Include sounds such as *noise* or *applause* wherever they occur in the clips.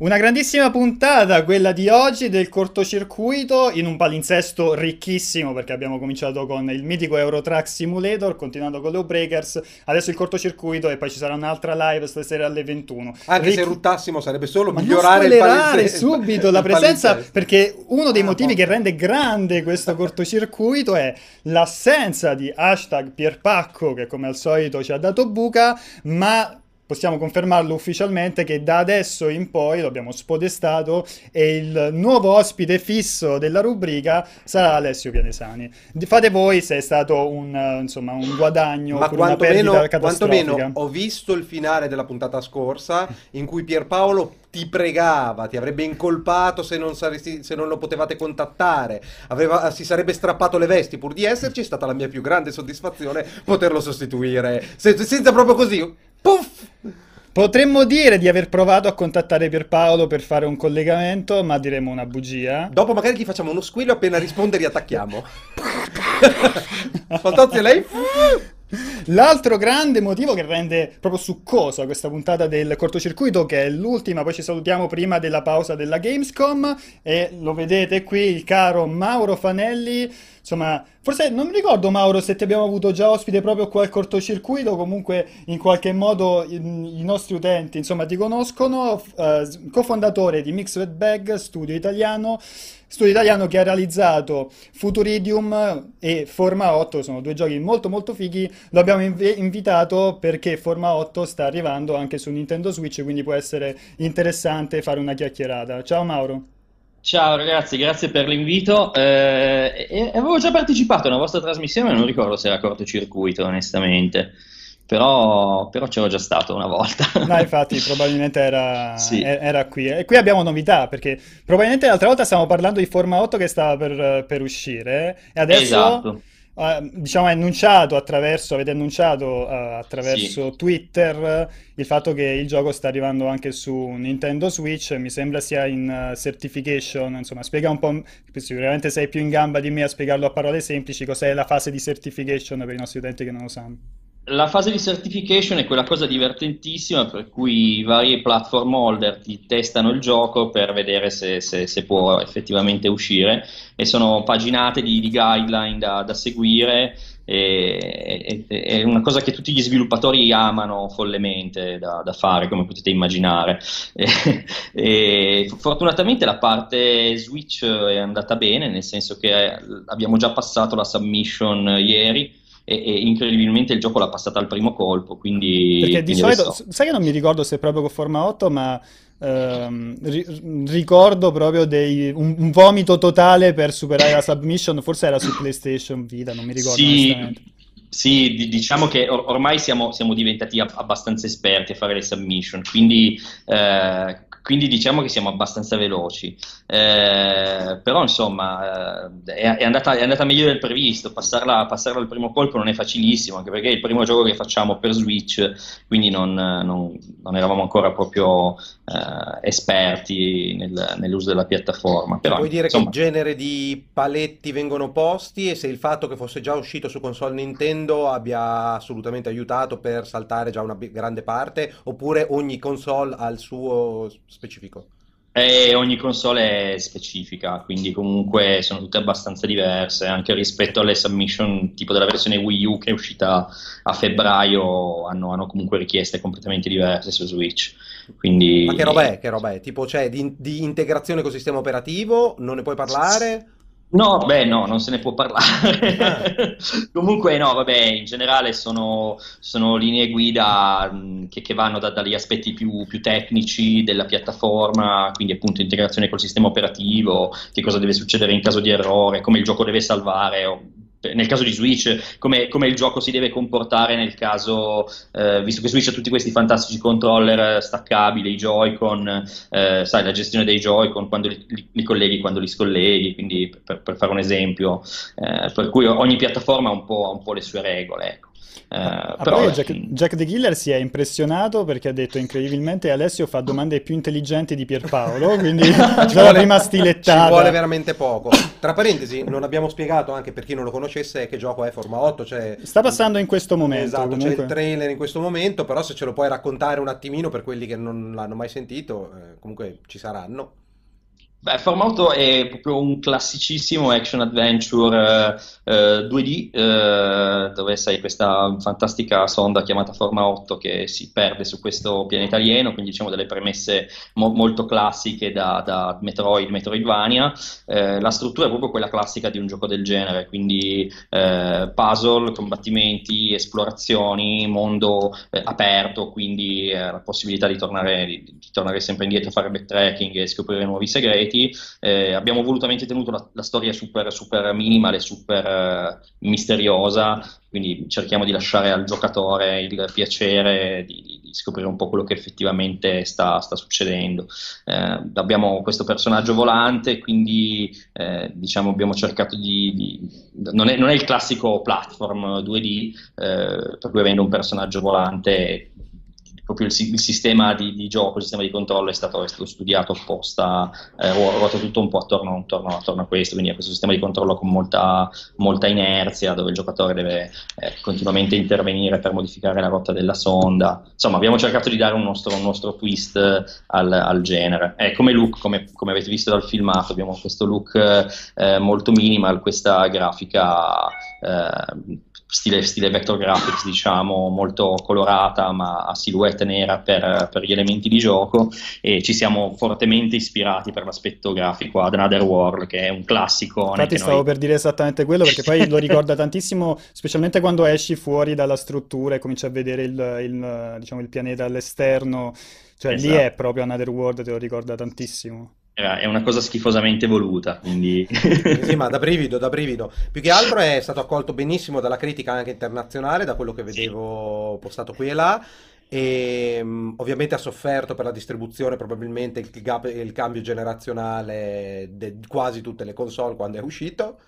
Una grandissima puntata, quella di oggi del cortocircuito, in un palinsesto ricchissimo perché abbiamo cominciato con il mitico Eurotrack Simulator, continuando con le Breakers, adesso il cortocircuito e poi ci sarà un'altra live stasera alle 21. Anche Ric- se ruttassimo sarebbe solo Ma migliorare non il palinsesto. subito *laughs* la presenza perché uno dei Ah, motivi no. che rende grande questo cortocircuito è l'assenza di hashtag Pierpacco che come al solito ci ha dato buca ma possiamo confermarlo ufficialmente che da adesso in poi l'abbiamo spodestato e il nuovo ospite fisso della rubrica sarà Alessio Pianesani. Fate voi se è stato un, insomma, un guadagno Ma una perdita catastrofica quantomeno ho visto il finale della puntata scorsa in cui Pierpaolo ti pregava, ti avrebbe incolpato se non, saresti- se non lo potevate contattare, aveva- si sarebbe strappato le vesti pur di esserci, è stata la mia più grande soddisfazione poterlo sostituire, Se- senza proprio così, puff! Potremmo dire di aver provato a contattare Pierpaolo per fare un collegamento, ma diremo una bugia. Dopo magari gli facciamo uno squillo appena risponde riattacchiamo. *laughs* Fantozzi lei? L'altro grande motivo che rende proprio succosa questa puntata del cortocircuito, che è l'ultima, poi ci salutiamo prima della pausa della Gamescom, e lo vedete qui il caro Mauro Fanelli. Insomma, forse non mi ricordo Mauro se ti abbiamo avuto già ospite proprio qua al cortocircuito, comunque in qualche modo i, i nostri utenti insomma ti conoscono, eh, cofondatore di Mixed Bag, studio italiano, studio italiano che ha realizzato Futuridium e Forma 8, sono due giochi molto molto fighi, lo abbiamo inv- invitato perché Forma 8 sta arrivando anche su Nintendo Switch, quindi può essere interessante fare una chiacchierata. Ciao Mauro. Ciao ragazzi, grazie per l'invito. Eh, e- avevo già partecipato a una vostra trasmissione, non ricordo se era cortocircuito, onestamente, però, però c'ero già stato una volta. *laughs* No, infatti, probabilmente era, Sì. era qui. E qui abbiamo novità, perché probabilmente l'altra volta stavamo parlando di Forma 8 che stava per, per uscire, e adesso, Esatto. Eh, diciamo, è annunciato attraverso, avete annunciato eh, attraverso Twitter eh, il fatto che il gioco sta arrivando anche su Nintendo Switch, mi sembra sia in eh, certification, insomma, spiega un po', sicuramente sei più in gamba di me a spiegarlo a parole semplici, cos'è la fase di certification per i nostri utenti che non lo sanno. La fase di certification è quella cosa divertentissima per cui i vari platform holder ti testano il gioco per vedere se, se- se può effettivamente uscire e sono paginate di, di guideline da, da seguire e, e- è una cosa che tutti gli sviluppatori amano follemente da, da fare, come potete immaginare. *laughs* E, fortunatamente la parte Switch è andata bene, nel senso che abbiamo già passato la submission ieri e, e incredibilmente il gioco l'ha passata al primo colpo, quindi, Perché di solito, adesso- sai che non mi ricordo se è proprio con Forma 8, ma ehm, ri- ricordo proprio dei- un, un vomito totale per superare la submission, forse era su PlayStation Vita, non mi ricordo Sì, sì, di- diciamo che or- ormai siamo, siamo diventati ab- abbastanza esperti a fare le submission, quindi, eh, quindi diciamo che siamo abbastanza veloci. Eh, però insomma eh, è, è andata, è andata meglio del previsto, passarla, passarla al primo colpo non è facilissimo, anche perché è il primo gioco che facciamo per Switch, quindi non, non- non eravamo ancora proprio eh, esperti nel- nell'uso della piattaforma. Però, Puoi dire insomma, che genere di paletti vengono posti e se il fatto che fosse già uscito su console Nintendo abbia assolutamente aiutato per saltare già una grande parte, oppure ogni console ha il suo specifico. E ogni console è specifica, quindi comunque sono tutte abbastanza diverse, anche rispetto alle submission tipo della versione Wii U che è uscita a febbraio, hanno, hanno comunque richieste completamente diverse su Switch. Quindi... Ma che roba è? Che roba è? Tipo c'è di, di integrazione col sistema operativo? Non ne puoi parlare? No, beh, no, non se ne può parlare. Ah. *laughs* Comunque, no, vabbè, in generale sono, sono linee guida mh, che, che vanno da- dagli aspetti più, più tecnici della piattaforma, quindi appunto integrazione col sistema operativo, che cosa deve succedere in caso di errore, come il gioco deve salvare. o- nel caso di Switch, come, come il gioco si deve comportare nel caso, eh, visto che Switch ha tutti questi fantastici controller eh, staccabili, i Joy-Con, eh, sai, la gestione dei Joy-Con, quando li, li- li colleghi, quando li scolleghi, quindi per, per fare un esempio, eh, per cui ogni piattaforma ha un po', un po' le sue regole, ecco. Eh, però Jack, Jack, the Killer si è impressionato perché ha detto incredibilmente Alessio fa domande più intelligenti di Pierpaolo, *laughs* quindi già la *laughs* prima stilettata. Ci vuole veramente poco. Tra parentesi, non abbiamo spiegato anche per chi non lo conoscesse che gioco è Forma 8. Cioè... Sta passando in questo momento. Esatto, comunque. c'è il trailer in questo momento, però se ce lo puoi raccontare un attimino per quelli che non l'hanno mai sentito, eh, comunque ci saranno. Beh, Formoto è proprio un classicissimo action adventure eh, 2D, eh, dove sei questa fantastica sonda chiamata Forma 8 che si perde su questo pianeta alieno, quindi diciamo delle premesse mo- molto classiche da, da Metroid, Metroidvania. Eh, la struttura è proprio quella classica di un gioco del genere, quindi eh, puzzle, combattimenti, esplorazioni, mondo eh, aperto, quindi eh, la possibilità di tornare, di, di tornare sempre indietro, fare backtracking e scoprire nuovi segreti segreti. Eh, abbiamo volutamente tenuto la, la storia super, super minimale, super eh, misteriosa, quindi cerchiamo di lasciare al giocatore il piacere di, di, di scoprire un po' quello che effettivamente sta, sta succedendo. Eh, abbiamo questo personaggio volante, quindi eh, diciamo abbiamo cercato di... di non, è, non, è, il classico platform 2D, eh, per cui avendo un personaggio volante proprio il, il sistema di, di, gioco, il sistema di controllo è stato, è stato studiato apposta, eh, ruota tutto un po' attorno, attorno, attorno, a questo, quindi a questo sistema di controllo con molta, molta inerzia, dove il giocatore deve eh, continuamente intervenire per modificare la rotta della sonda. Insomma, abbiamo cercato di dare un nostro, un nostro twist al, al genere. Eh, come look, come, come, avete visto dal filmato, abbiamo questo look eh, molto minimal, questa grafica eh, stile, stile vector graphics, diciamo, molto colorata ma a silhouette nera per, per, gli elementi di gioco e ci siamo fortemente ispirati per l'aspetto grafico ad Another World, che è un classico. Infatti stavo noi... per dire esattamente quello, perché poi lo ricorda tantissimo, specialmente quando esci fuori dalla struttura e cominci a vedere il, il, diciamo, il pianeta all'esterno, cioè esatto. lì è proprio Another World, te lo ricorda tantissimo è una cosa schifosamente voluta, quindi... *laughs* sì, ma da brivido, da brivido. Più che altro è stato accolto benissimo dalla critica anche internazionale, da quello che vedevo sì. postato qui e là. E um, ovviamente ha sofferto per la distribuzione probabilmente il, gap, il cambio generazionale di quasi tutte le console quando è uscito.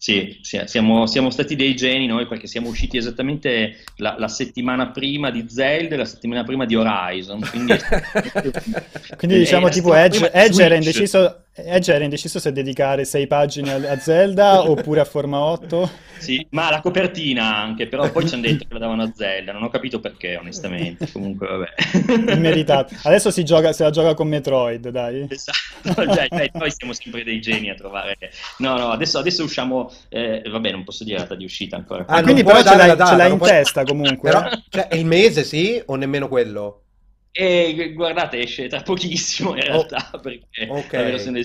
Sì, siamo, siamo, stati dei geni noi perché siamo usciti esattamente la, la, settimana prima di Zelda e la settimana prima di Horizon. Quindi, *laughs* quindi diciamo tipo Edge, Edge era indeciso Edge era indeciso se dedicare sei pagine a Zelda *laughs* oppure a Forma 8. Sì, ma la copertina anche, però poi ci hanno detto che la davano a *laughs* Zelda, non ho capito perché onestamente, comunque vabbè. *laughs* Immeritato. Adesso si, gioca, se la gioca con Metroid, dai. Esatto, dai, dai, noi siamo sempre dei geni a trovare... No, no, adesso, adesso usciamo, eh, vabbè non posso dire la data di uscita ancora. Ah, quindi però ce l'hai, data, ce l'hai in puoi... testa comunque. Però, cioè, è il mese sì o nemmeno quello? E guardate, esce tra pochissimo in oh, realtà, oh, perché okay. la versione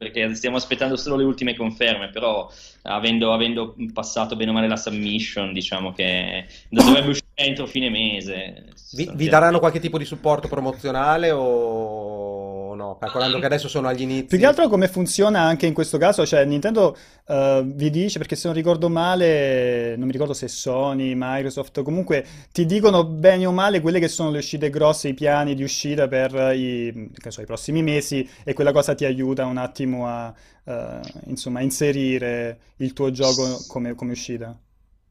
perché stiamo aspettando solo le ultime conferme, però avendo, avendo, passato bene o male la submission, diciamo che dovrebbe uscire entro fine mese. Vi, vi daranno qualche tipo di supporto promozionale o no? Calcolando che adesso sono agli inizi. Più che altro come funziona anche in questo caso, cioè Nintendo uh, vi dice, perché se non ricordo male, non mi ricordo se Sony, Microsoft, comunque ti dicono bene o male quelle che sono le uscite grosse, i piani di uscita per i, so, i prossimi mesi e quella cosa ti aiuta un attimo a uh, insomma, inserire il tuo gioco come, come uscita.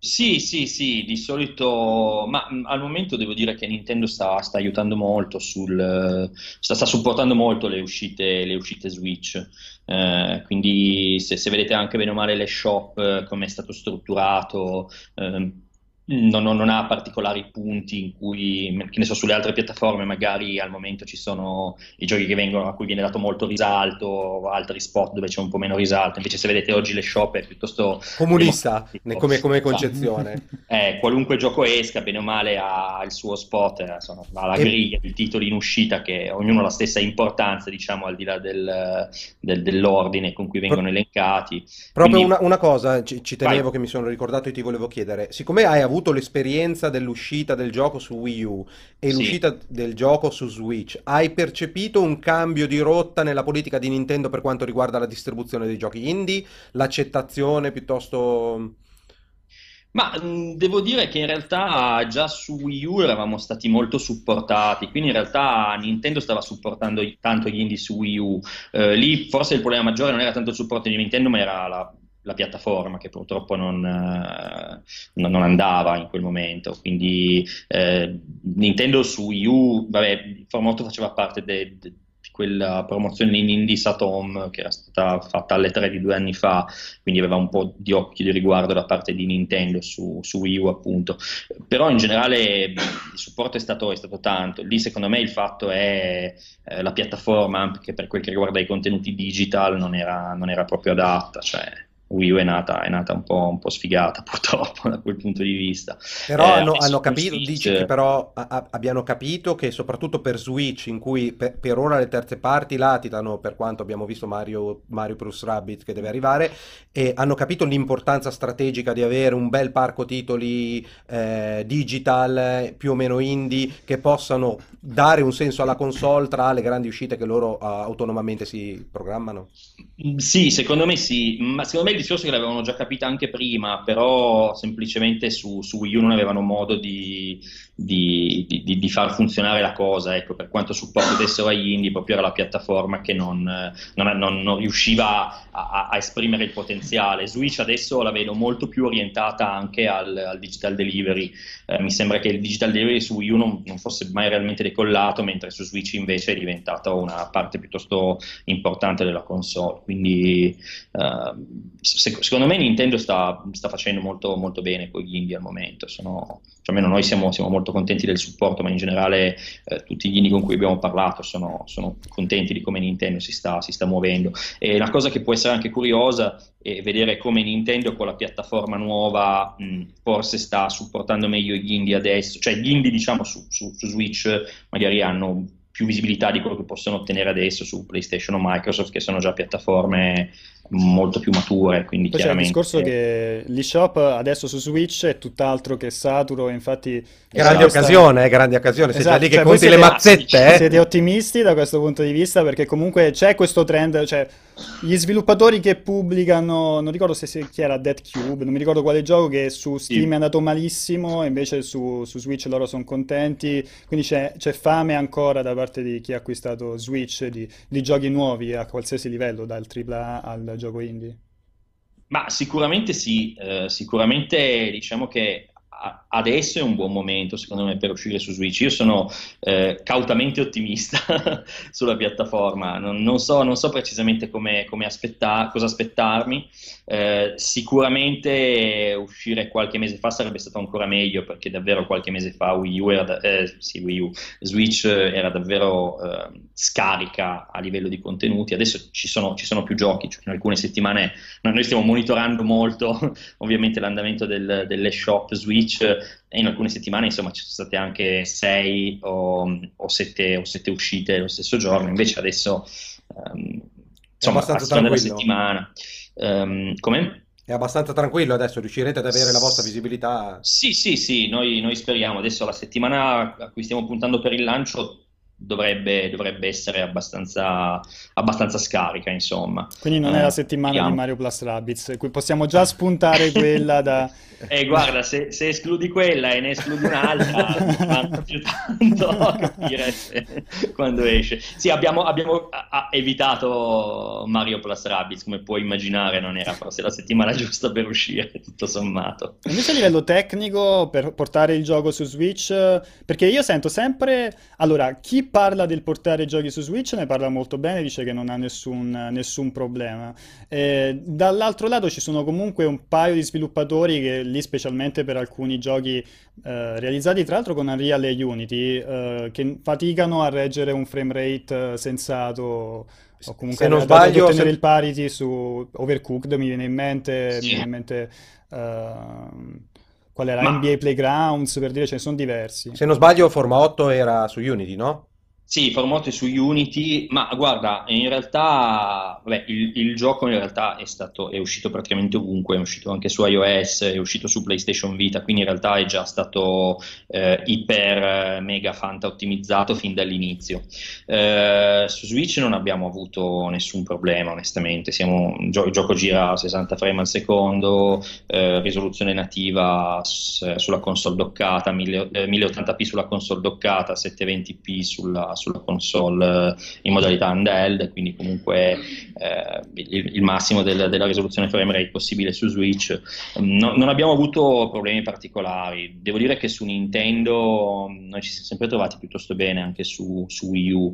Sì, sì, sì, di solito, ma al momento devo dire che Nintendo sta, sta aiutando molto sul, sta, sta, supportando molto le uscite, le uscite Switch, eh, quindi se, se, vedete anche bene o male le shop, come è stato strutturato, eh, non, non, ha particolari punti in cui, che ne so, sulle altre piattaforme magari al momento ci sono i giochi che vengono, a cui viene dato molto risalto, altri spot dove c'è un po' meno risalto, invece se vedete oggi le shop è piuttosto... Comunista, come, come, concezione. *laughs* Eh, qualunque gioco esca, bene o male, ha il suo spot, eh, insomma, ha la griglia, il titolo in uscita, che ognuno ha la stessa importanza, diciamo, al di là del, del, dell'ordine con cui vengono Pro- elencati. Proprio Quindi... una, una, cosa, ci, ci tenevo Vai. che mi sono ricordato e ti volevo chiedere, siccome hai avuto avuto l'esperienza dell'uscita del gioco su Wii U e sì. l'uscita del gioco su Switch, hai percepito un cambio di rotta nella politica di Nintendo per quanto riguarda la distribuzione dei giochi indie? L'accettazione piuttosto... Ma devo dire che in realtà già su Wii U eravamo stati molto supportati, quindi in realtà Nintendo stava supportando tanto gli indie su Wii U. Eh, lì forse il problema maggiore non era tanto il supporto di Nintendo, ma era la la piattaforma che purtroppo non, eh, non, andava in quel momento. Quindi eh, Nintendo su Wii U, vabbè, il faceva parte de, de, quella promozione in Indie Satom che era stata fatta alle tre di due anni fa, quindi aveva un po' di occhio di riguardo da parte di Nintendo su, su Wii U appunto. Però in generale il supporto è stato, è stato tanto. Lì secondo me il fatto è eh, la piattaforma, che per quel che riguarda i contenuti digital non era, non era proprio adatta. Cioè, Wii U è nata, è nata un, po', un, po', sfigata *laughs* purtroppo da quel punto di vista. Però eh, hanno, hanno capito, Switch... dici che però a, abbiano capito che soprattutto per Switch, in cui per, per, ora le terze parti latitano, per quanto abbiamo visto Mario, Mario Plus Rabbit che deve arrivare, e hanno capito l'importanza strategica di avere un bel parco titoli eh, digital, più o meno indie, che possano dare un senso alla console tra le grandi uscite che loro uh, autonomamente si programmano? Sì, secondo me sì, ma secondo me discorso che l'avevano già capita anche prima, però semplicemente su, su Wii U non avevano modo di, di, di, di, far funzionare la cosa, ecco, per quanto supporto dessero agli indie, proprio era la piattaforma che non, non, non, non riusciva a, a, esprimere il potenziale. Switch adesso la vedo molto più orientata anche al, al digital delivery, eh, mi sembra che il digital delivery su Wii U non, fosse mai realmente decollato, mentre su Switch invece è diventata una parte piuttosto importante della console, quindi eh, se, secondo me Nintendo sta, sta facendo molto, molto, bene con gli indie al momento, Sono, cioè almeno noi siamo, siamo molto molto contenti del supporto, ma in generale eh, tutti gli indie con cui abbiamo parlato sono, sono contenti di come Nintendo si sta, si sta, muovendo. E una cosa che può essere anche curiosa è vedere come Nintendo con la piattaforma nuova mh, forse sta supportando meglio gli indie adesso, cioè gli indie diciamo su, su, su Switch magari hanno più visibilità di quello che possono ottenere adesso su PlayStation o Microsoft, che sono già piattaforme molto più mature. Quindi Poi chiaramente... c'è il discorso che l'eShop adesso su Switch è tutt'altro che saturo, infatti... Grande occasione, eh, grande occasione, esatto, siete lì che cioè, conti siete, le mazzette. Eh? Siete ottimisti da questo punto di vista perché comunque c'è questo trend, cioè gli sviluppatori che pubblicano, non ricordo se, se chi era Dead Cube, non mi ricordo quale gioco che su Steam sì. è andato malissimo, invece su, su Switch loro sono contenti, quindi c'è, c'è, fame ancora da parte di chi ha acquistato Switch di, di giochi nuovi a qualsiasi livello, dal AAA al gioco indie? Ma sicuramente sì, eh, sicuramente diciamo che adesso è un buon momento secondo me per uscire su Switch. Io sono eh, cautamente ottimista *laughs* sulla piattaforma, non, non, so, non so, precisamente come, come aspetta, cosa aspettarmi. Eh, sicuramente uscire qualche mese fa sarebbe stato ancora meglio perché davvero qualche mese fa Wii U, da, eh, sì, Wii U Switch era davvero eh, scarica a livello di contenuti. Adesso ci sono, ci sono più giochi, cioè in alcune settimane noi stiamo monitorando molto *laughs* ovviamente l'andamento del, delle shop Switch e in alcune settimane insomma ci sono state anche sei o, o, sette, o sette, uscite lo stesso giorno, invece adesso um, insomma a seconda della settimana. Um, come? È abbastanza tranquillo adesso, riuscirete ad avere la vostra visibilità? Sì, sì, sì, noi, noi speriamo. Adesso la settimana a cui stiamo puntando per il lancio dovrebbe, dovrebbe essere abbastanza, abbastanza, scarica, insomma. Quindi non è la eh, settimana vediamo. di Mario Plus Rabbids, possiamo già spuntare *laughs* quella da... Eh, guarda, se, se, escludi quella e ne escludi un'altra, *laughs* non più tanto capire se, quando esce. Sì, abbiamo, abbiamo a, evitato Mario Plus Rabbids, come puoi immaginare, non era forse la settimana giusta per uscire, tutto sommato. Invece a livello tecnico, per portare il gioco su Switch, perché io sento sempre... Allora, chi parla del portare giochi su Switch ne parla molto bene, dice che non ha nessun, nessun problema. Eh, dall'altro lato ci sono comunque un paio di sviluppatori che lì specialmente per alcuni giochi eh, realizzati tra l'altro con Unreal e Unity eh, che faticano a reggere un frame rate eh, sensato o comunque se non sbaglio ottenere se... il parity su Overcooked mi viene in mente, sì. mi viene in mente uh, qual era Ma... NBA Playgrounds per dire ce ne sono diversi se non sbaglio Forma 8 era su Unity no? Sì, formato su Unity, ma guarda, in realtà vabbè, il, il, gioco in realtà è, stato, è uscito praticamente ovunque, è uscito anche su iOS, è uscito su PlayStation Vita, quindi in realtà è già stato eh, iper mega fanta ottimizzato fin dall'inizio. Eh, su Switch non abbiamo avuto nessun problema, onestamente, Siamo, il, gio- il gioco gira a 60 frame al secondo, eh, risoluzione nativa sulla console doccata, 1000, 1080p sulla console doccata, 720p sulla sulla console in modalità handheld, quindi comunque eh, il, il, massimo del, della risoluzione frame rate possibile su Switch. No, non abbiamo avuto problemi particolari. Devo dire che su Nintendo noi ci siamo sempre trovati piuttosto bene, anche su, su Wii U.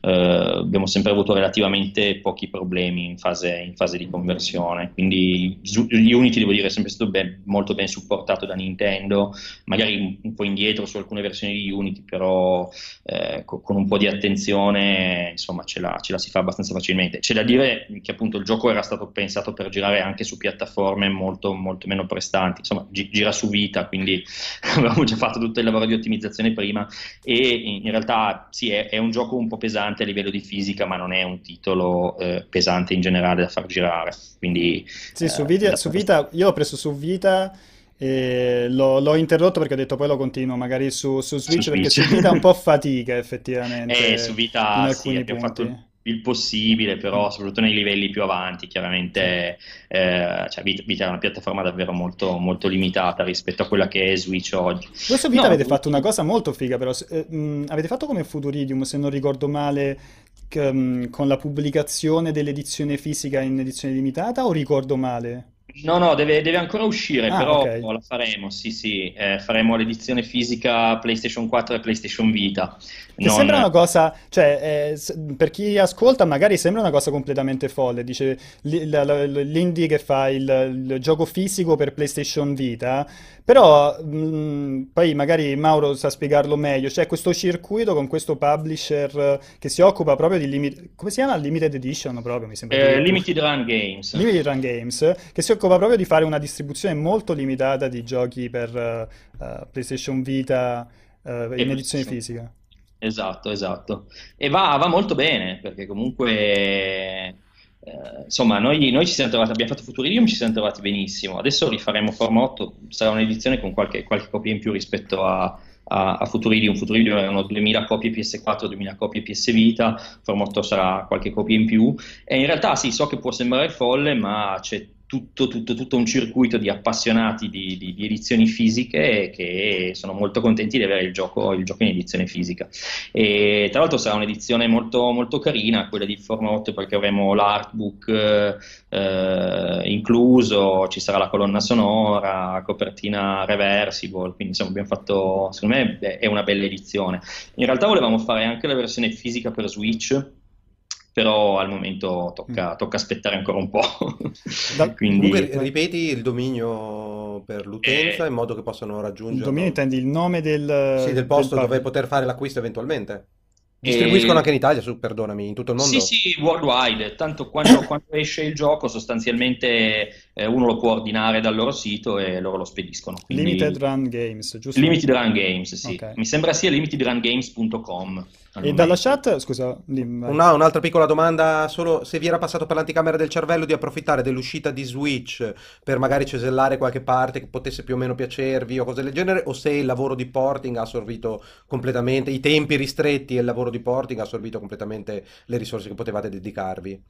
Eh, abbiamo sempre avuto relativamente pochi problemi in fase, in fase di conversione. Quindi Unity, devo dire, è sempre stato ben, molto ben supportato da Nintendo, magari un po' indietro su alcune versioni di Unity, però eh, con un po' di attenzione insomma ce la, ce la si fa abbastanza facilmente. C'è da dire che appunto il gioco era stato pensato per girare anche su piattaforme molto, molto meno prestanti, insomma gi- gira su vita, quindi *laughs* avevamo già fatto tutto il lavoro di ottimizzazione prima e in realtà sì, è, è un gioco un po' pesante a livello di fisica, ma non è un titolo eh, pesante in generale da far girare. Quindi, sì, su, Vita, eh, su Vita, io l'ho preso su Vita e l'ho, l'ho, interrotto perché ho detto poi lo continuo magari su, su Switch, su perché Switch. su Vita un po' *laughs* fatica effettivamente. Eh, su Vita sì, abbiamo punti. fatto il possibile, però soprattutto nei livelli più avanti, chiaramente eh, cioè Vita, è una piattaforma davvero molto, molto, limitata rispetto a quella che è Switch oggi. Voi su Vita no, avete fatto una cosa molto figa, però eh, mh, avete fatto come Futuridium, se non ricordo male, che, mh, con la pubblicazione dell'edizione fisica in edizione limitata o ricordo male? No, no, deve, deve ancora uscire, ah, però okay. la faremo, sì, sì, eh, faremo l'edizione fisica PlayStation 4 e PlayStation Vita. Che non... sembra una cosa, cioè, eh, per chi ascolta magari sembra una cosa completamente folle, dice l'indie che fa il, il gioco fisico per PlayStation Vita, però mh, mm, poi magari Mauro sa spiegarlo meglio. C'è questo circuito con questo publisher che si occupa proprio di limit... come si chiama? Limited Edition proprio, mi sembra. Eh, Limited Run Games. Limited Run Games, che si occupa proprio di fare una distribuzione molto limitata di giochi per uh, PlayStation Vita uh, in edizione fisica. Esatto, esatto. E va, va molto bene, perché comunque eh, insomma, noi, noi, ci siamo trovati, abbiamo fatto Futuridium, ci siamo trovati benissimo. Adesso rifaremo Form 8, sarà un'edizione con qualche, qualche copia in più rispetto a, a, a Futuridium. Futuridium erano 2000 copie PS4, 2000 copie PS Vita, Form 8 sarà qualche copia in più. E in realtà sì, so che può sembrare folle, ma c'è tutto, tutto, tutto, un circuito di appassionati di, di, di, edizioni fisiche che sono molto contenti di avere il gioco, il gioco in edizione fisica. E, tra l'altro sarà un'edizione molto, molto carina, quella di Format, perché avremo l'artbook eh, incluso, ci sarà la colonna sonora, copertina reversible, quindi insomma abbiamo fatto, secondo me è una bella edizione. In realtà volevamo fare anche la versione fisica per Switch però al momento tocca, mm. tocca aspettare ancora un po'. *laughs* Quindi... Comunque, ripeti il dominio per l'utenza eh, in modo che possano raggiungere... Il dominio intendi il nome del... Sì, del posto del dove poter fare l'acquisto eventualmente? Distribuiscono e... anche in Italia, su, perdonami, in tutto il mondo? Sì, sì, worldwide. Tanto quando, quando esce il gioco, sostanzialmente eh, uno lo può ordinare dal loro sito e loro lo spediscono. Quindi... Limited Run Games, giusto? Limited Run Games, sì. Okay. Mi sembra sia limitedrungames.com. E dalla chat, scusa, Una, un'altra piccola domanda, solo se vi era passato per l'anticamera del cervello di approfittare dell'uscita di Switch per magari cesellare qualche parte che potesse più o meno piacervi o cose del genere, o se il lavoro di porting ha assorbito completamente, i tempi ristretti e il lavoro di porting ha assorbito completamente le risorse che potevate dedicarvi.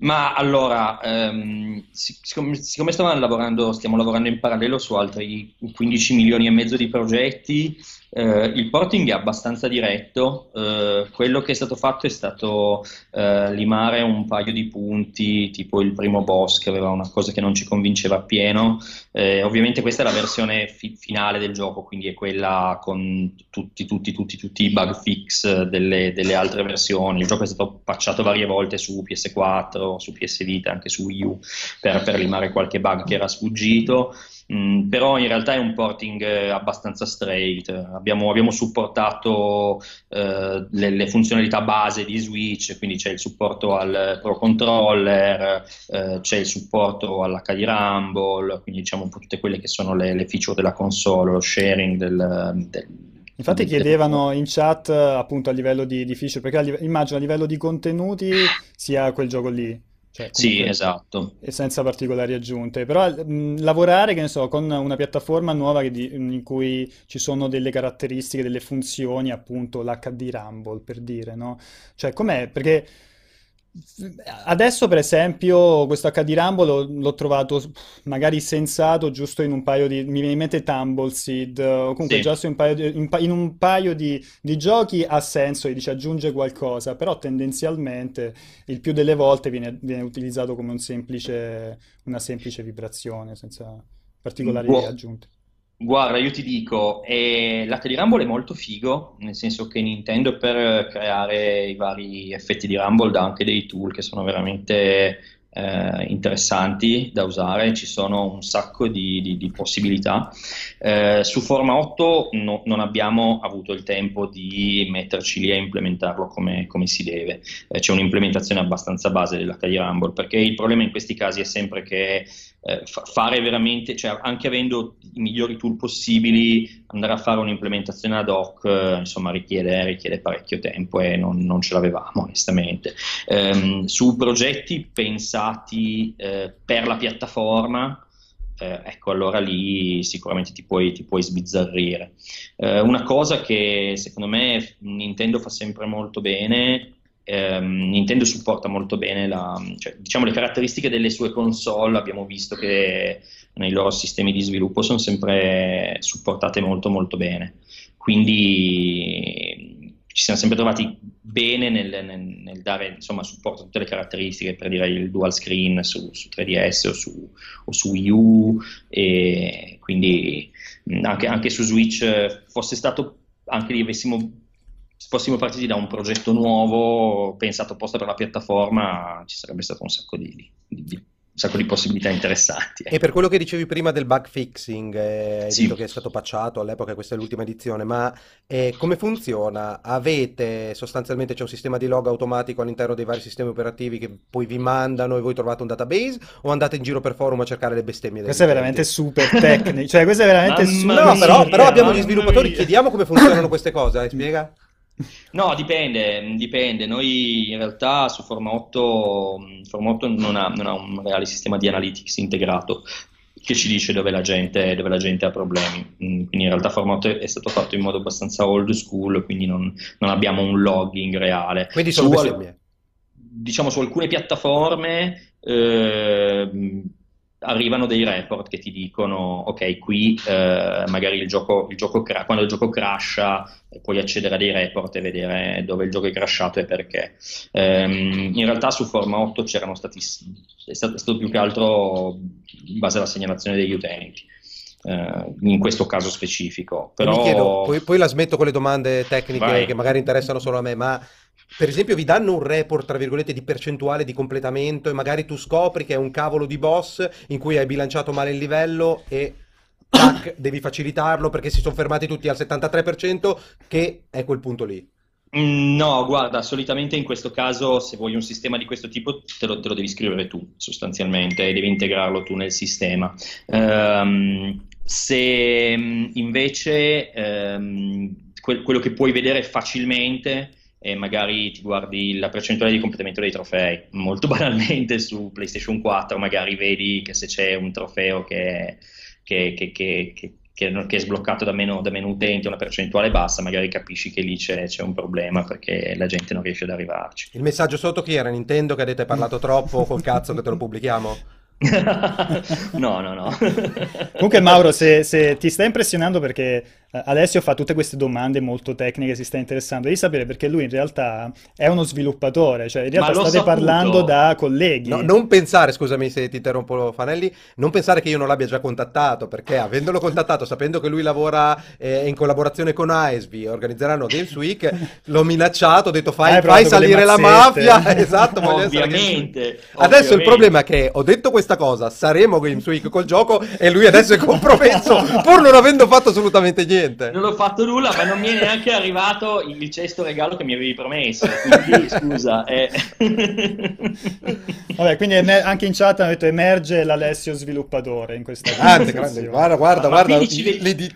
Ma allora, ehm, siccome, siccome lavorando, stiamo lavorando in parallelo su altri 15 milioni e mezzo di progetti, eh, il porting è abbastanza diretto, eh, quello che è stato fatto è stato eh, limare un paio di punti, tipo il primo boss che aveva una cosa che non ci convinceva appieno. Eh, ovviamente questa è la versione fi- finale del gioco, quindi è quella con tutti, tutti, tutti, tutti i bug fix delle, delle altre versioni. Il gioco è stato patchato varie volte su PS4, su PS Vita, anche su Wii U per, per limare qualche bug che era sfuggito. Mm, però in realtà è un porting eh, abbastanza straight. Abbiamo, abbiamo supportato eh, le, le, funzionalità base di Switch, quindi c'è il supporto al Pro Controller, eh, c'è il supporto all'HD Rumble, quindi diciamo un po' tutte quelle che sono le, le feature della console, lo sharing del, del Infatti chiedevano in chat appunto a livello di, di feature, perché immagino a livello di contenuti sia quel gioco lì. Cioè, sì, esatto. E senza particolari aggiunte. Però mh, lavorare, che ne so, con una piattaforma nuova di, in cui ci sono delle caratteristiche, delle funzioni, appunto l'HD Rumble, per dire, no? Cioè, com'è? Perché Adesso, per esempio, questo HD Rumble l'ho, l'ho trovato magari sensato giusto in un paio di... mi viene in mente Tumbleseed, o comunque Sì. un paio di, in, in un paio di, di giochi ha senso e dice aggiunge qualcosa, però tendenzialmente il più delle volte viene, viene utilizzato come un semplice, una semplice vibrazione, senza particolari Boh. aggiunte. Guarda, io ti dico, eh, l'H di Rumble è molto figo, nel senso che Nintendo per creare i vari effetti di Rumble dà anche dei tool che sono veramente eh, interessanti da usare, ci sono un sacco di, di- di possibilità. Eh, su Forma 8 no- non abbiamo avuto il tempo di metterci lì a implementarlo come, come si deve. Eh, c'è un'implementazione abbastanza base dell'H di Rumble, perché il problema in questi casi è sempre che eh, fa- fare veramente, cioè anche avendo i migliori tool possibili, andare a fare un'implementazione ad hoc, eh, insomma, richiede, richiede parecchio tempo e non, non ce l'avevamo, onestamente. Ehm, su progetti pensati eh, per la piattaforma, eh, ecco, allora lì sicuramente ti puoi, ti puoi sbizzarrire. Eh, una cosa che secondo me Nintendo fa sempre molto bene ehm, Nintendo supporta molto bene la, cioè, diciamo, le caratteristiche delle sue console, abbiamo visto che nei loro sistemi di sviluppo sono sempre supportate molto molto bene, quindi ci siamo sempre trovati bene nel, nel- nel dare insomma, supporto a tutte le caratteristiche, per dire il dual screen su, su 3DS o su, o su Wii U, e quindi anche, anche su Switch eh, fosse stato anche lì avessimo fossimo partiti da un progetto nuovo pensato apposta per la piattaforma, ci sarebbe stato un sacco di, di- di- un sacco di possibilità interessanti. E per quello che dicevi prima del bug fixing, eh, hai Sì. detto che è stato patchato all'epoca, questa è l'ultima edizione, ma eh, come funziona? Avete sostanzialmente c'è un sistema di log automatico all'interno dei vari sistemi operativi che poi vi mandano e voi trovate un database o andate in giro per forum a cercare le bestemmie Questo è veramente super tecnico, cioè questo è veramente super... No, però, però abbiamo gli sviluppatori, chiediamo come funzionano queste cose, eh, spiega? No, dipende, dipende. Noi in realtà su Forma 8, mh, Forma 8 non ha, non ha un reale sistema di analytics integrato che ci dice dove la gente, dove la gente ha problemi. Mm, Quindi in realtà Forma 8 è stato fatto in modo abbastanza old school, quindi non, non abbiamo un logging reale. Quindi sono Su bestemmie. diciamo su alcune piattaforme ehm, arrivano dei report che ti dicono ok qui eh, magari il gioco, il gioco cra- quando il gioco crasha puoi accedere a dei report e vedere dove il gioco è crashato e perché Ehm, in realtà su Forma 8 c'erano stati è stato, più che altro in base alla segnalazione degli utenti eh, in questo caso specifico Mi però chiedo, poi, poi la smetto con le domande tecniche Vai. che magari interessano solo a me, ma per esempio vi danno un report, tra virgolette, di percentuale di completamento e magari tu scopri che è un cavolo di boss in cui hai bilanciato male il livello e tac, *coughs* devi facilitarlo perché si sono fermati tutti al 73% che è quel punto lì. No, guarda, solitamente in questo caso, se vuoi un sistema di questo tipo, te lo, te lo devi scrivere tu, sostanzialmente, e devi integrarlo tu nel sistema. Ehm, se mm, invece ehm, que- quello che puoi vedere facilmente è magari ti guardi la percentuale di completamento dei trofei, molto *laughs* banalmente su PlayStation 4 magari vedi che se c'è un trofeo che, che- che- che- che- che- che è sbloccato da meno, da meno utenti, una percentuale bassa, magari capisci che lì c'è c'è un problema perché la gente non riesce ad arrivarci. Il messaggio sotto chi era? Nintendo che ha detto hai parlato *laughs* troppo, col cazzo che te lo pubblichiamo? *laughs* No, no, no. Comunque Mauro, se, se ti sta impressionando perché Alessio fa tutte queste domande molto tecniche, si sta interessando, devi sapere perché lui in realtà è uno sviluppatore, cioè in realtà state saputo. parlando da colleghi. No, non pensare, scusami se ti interrompo Fanelli, non pensare che io non l'abbia già contattato, perché avendolo contattato, sapendo che lui lavora eh, in collaborazione con AESB, organizzeranno Games Week, *laughs* l'ho minacciato, ho detto fai, Hai fai salire la mafia, *laughs* esatto, voglio essere. Ovviamente. Adesso il ovviamente. problema è che ho detto questa cosa, saremo Games Week col gioco e lui adesso è compromesso pur non avendo fatto assolutamente niente. Non ho fatto nulla, ma non mi è neanche arrivato il cesto regalo che mi avevi promesso. Quindi, *laughs* scusa. eh. *laughs* Vabbè, quindi anche in chat hanno detto emerge l'Alessio sviluppatore in questa Grande, conversazione. *laughs* grande, guarda, guarda, Ma guarda, ci vedi- di-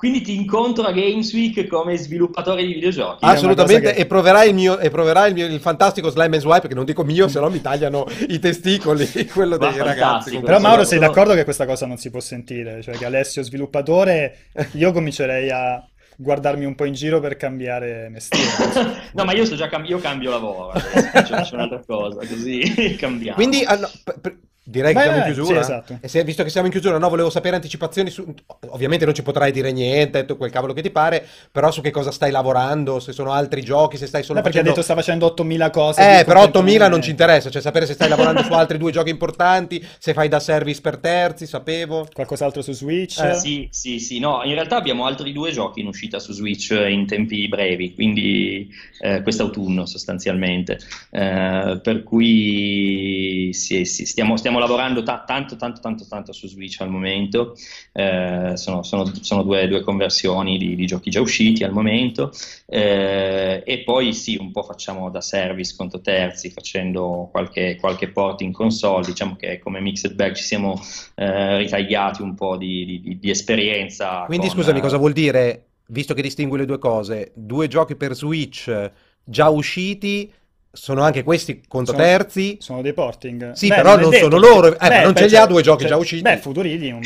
Quindi ti incontro a Games Week come sviluppatore di videogiochi. Assolutamente, che- e proverai il mio, e proverai il mio, il fantastico slime and swipe, che non dico mio, se no mi tagliano i testicoli, *laughs* quello Ma dei ragazzi. Però Mauro sei d'accordo che questa cosa non si può sentire? Cioè che Alessio sviluppatore, io comincerei a... guardarmi un po' in giro per cambiare mestiere. *laughs* no, ma io sto già cam- io cambio lavoro adesso, faccio un'altra cosa, così *laughs* cambiamo. Quindi, ah, no, p- p- direi Vai, che siamo in chiusura. sì, esatto. E se- visto che siamo in chiusura, no, volevo sapere anticipazioni su... Ovviamente non ci potrai dire niente, tu quel cavolo che ti pare, però su che cosa stai lavorando, se sono altri giochi, se stai solo No, perché ha facendo... detto sta facendo 8000 cose. Eh, però 8000 non ci interessa, cioè sapere se stai *laughs* lavorando su altri due giochi importanti, se fai da service per terzi, sapevo. Qualcos'altro su Switch? Eh, Sì, sì, sì, no, in realtà abbiamo altri due giochi in uscita su Switch in tempi brevi, quindi eh, quest'autunno sostanzialmente, Eh, per cui sì, sì, stiamo, stiamo lavorando ta- tanto, tanto, tanto, tanto su Switch al momento, Eh, sono, sono- sono due, due conversioni di, di giochi già usciti al momento, Eh, e poi sì, un po' facciamo da service conto terzi, facendo qualche, qualche port in console, diciamo che come Mixed Bag ci siamo eh, ritagliati un po' di, di- di- di esperienza. Quindi con, scusami, eh, cosa vuol dire, visto che distingui le due cose, due giochi per Switch già usciti, sono anche questi conto Sono- terzi? Sono dei porting. Sì, Beh, però non detto, sono loro, eh, ma non beh, ce li ha due giochi cioè- già usciti? Beh, Futuridium.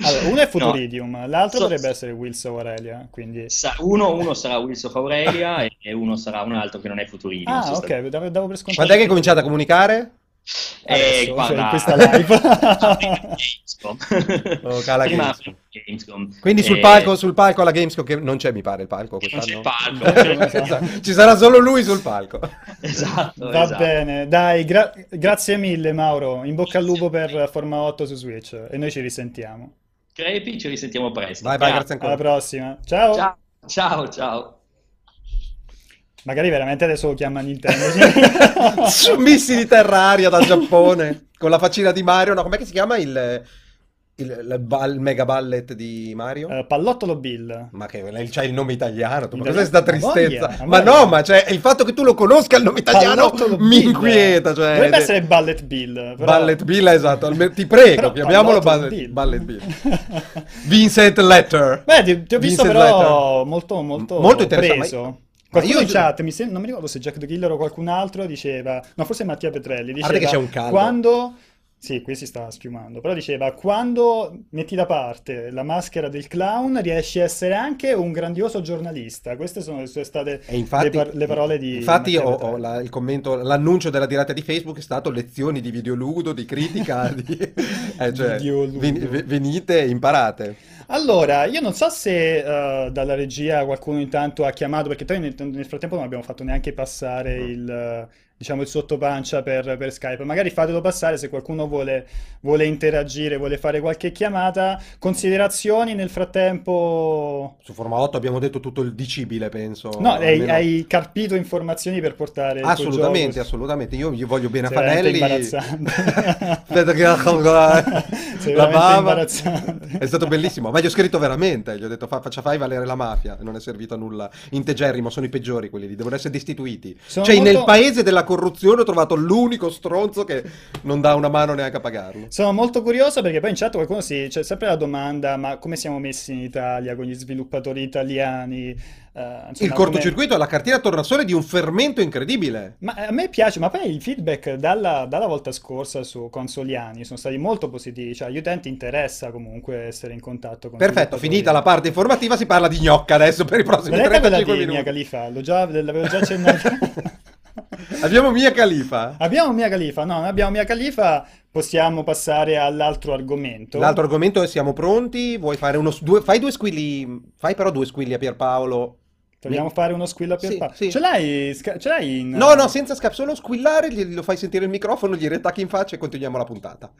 Allora, uno è Futuridium, l'altro So- dovrebbe essere Wills of Aurelia, quindi... sa- uno, uno sarà Wheels of Aurelia e, uno sarà un altro che non è Futurino. Ah, ok, davo, davo per scontato. Quando è che hai cominciato a comunicare? Eh, Adesso, cioè, guarda, in questa live. *laughs* Gamescom. Oh, Gamescom. Gamescom. Quindi sul Eh, palco, sul palco alla Gamescom, che non c'è mi pare il palco quest'anno. il palco. Esatto. Ci sarà solo lui sul palco. Esatto, Va esatto. bene, dai, gra- grazie mille Mauro, in bocca al lupo per Forma 8 su Switch e noi ci risentiamo. Crepi, ci risentiamo presto. Vai, vai, grazie ancora. Alla prossima, ciao! Ciao, ciao, ciao. Magari veramente adesso lo chiama Nintendo. *laughs* Su *laughs* missili terra-aria dal Giappone con la faccina di Mario. No, com'è che si chiama il, il, il ball- il mega ballet di Mario? Eh, Pallottolo Bill. Ma che lei c'ha il nome italiano, tu, ma cos'è sta tristezza? voglia, ma no, ma cioè, il fatto che tu lo conosca il nome italiano Pallottolo mi Bill. inquieta. Cioè, Dovrebbe de- essere Ballet Bill. però- Ballet Bill, esatto. Ti prego, chiamiamolo ballet, ballet Bill. *laughs* Vincent Letter. Beh, ti, ti ho visto Vincent però molto, molto, Molto interessante, preso. ma- Qualcuno ma in io- chat, mi sem- non mi ricordo se Jack the Killer o qualcun altro diceva, no forse Mattia Petrelli, diceva che c'è un caldo. quando, sì qui si sta schiumando, però diceva quando metti da parte la maschera del clown riesci a essere anche un grandioso giornalista, queste sono le sue state infatti, le, par- le parole di infatti ho, ho la- il commento, l'annuncio della diretta di Facebook è stato lezioni di videoludo, di critica, *laughs* di, eh, cioè, Videoludo. ven- ve- venite imparate. Allora, io non so se eh, dalla regia qualcuno intanto ha chiamato, perché poi nel, nel frattempo non abbiamo fatto neanche passare il, diciamo, il sottopancia per, per Skype. Magari fatelo passare se qualcuno vuole, vuole interagire, vuole fare qualche chiamata. Considerazioni nel frattempo? Su Forma 8 abbiamo detto tutto il dicibile, penso. No, hai, hai carpito informazioni per portare Assolutamente, assolutamente. Io gli voglio bene a Fanelli. *laughs* Aspetta che la bava. È stato bellissimo, ma gli ho scritto veramente. Gli ho detto fa, faccia fai valere la mafia. Non è servito a nulla. Integerrimo, sono i peggiori quelli lì, devono essere destituiti. Sono cioè, molto- nel paese della corruzione ho trovato l'unico stronzo che non dà una mano neanche a pagarlo. Sono molto curioso perché poi in chat qualcuno si c'è sempre la domanda: ma come siamo messi in Italia con gli sviluppatori italiani? Eh, insomma, Il cortocircuito è la cartina tornasole di un fermento incredibile. Ma a me piace, ma poi i feedback dalla, dalla volta scorsa su Consoliani sono stati molto positivi, cioè agli utenti interessa comunque essere in contatto con Perfetto, finita la parte informativa, si parla di gnocca adesso per i prossimi Non è quella 35 di Mia minuti. Khalifa, l'ho già- l'avevo già accennato. *laughs* Abbiamo Mia Khalifa. Abbiamo Mia Khalifa, no, non abbiamo Mia Khalifa, possiamo passare all'altro argomento. L'altro argomento è siamo pronti? Vuoi fare uno due, fai due squilli, fai però due squilli a Pierpaolo. Vogliamo fare uno squillo a Sì, Pierpaolo? sì. Ce l'hai, sca- ce l'hai in... No, no, senza scap, solo squillare, lo fai sentire il microfono, gli retacchi in faccia e continuiamo la puntata.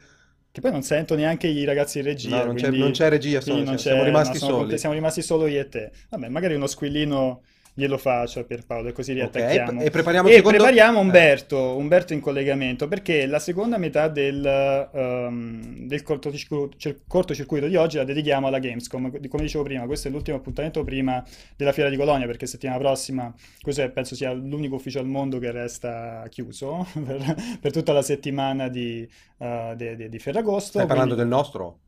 Che poi non sento neanche i ragazzi in regia, No, non c'è- quindi- non c'è regia, sono- non siamo c'è- rimasti no, sono soli. siamo rimasti solo io e te. Vabbè, magari uno squillino glielo faccio a Pierpaolo e così riattacchiamo. Ok, e prepariamo E secondo- prepariamo Eh. Umberto, Umberto in collegamento, perché la seconda metà del, ehm, del cortocircuito, cir- cortocircuito di oggi la dedichiamo alla Gamescom. Di- Come dicevo prima, questo è l'ultimo appuntamento prima della Fiera di Colonia, perché settimana prossima, questo è- penso sia l'unico ufficio al mondo che resta chiuso *laughs* per, per tutta la settimana di, eh, de- de- di Ferragosto. Stai parlando quindi- del nostro?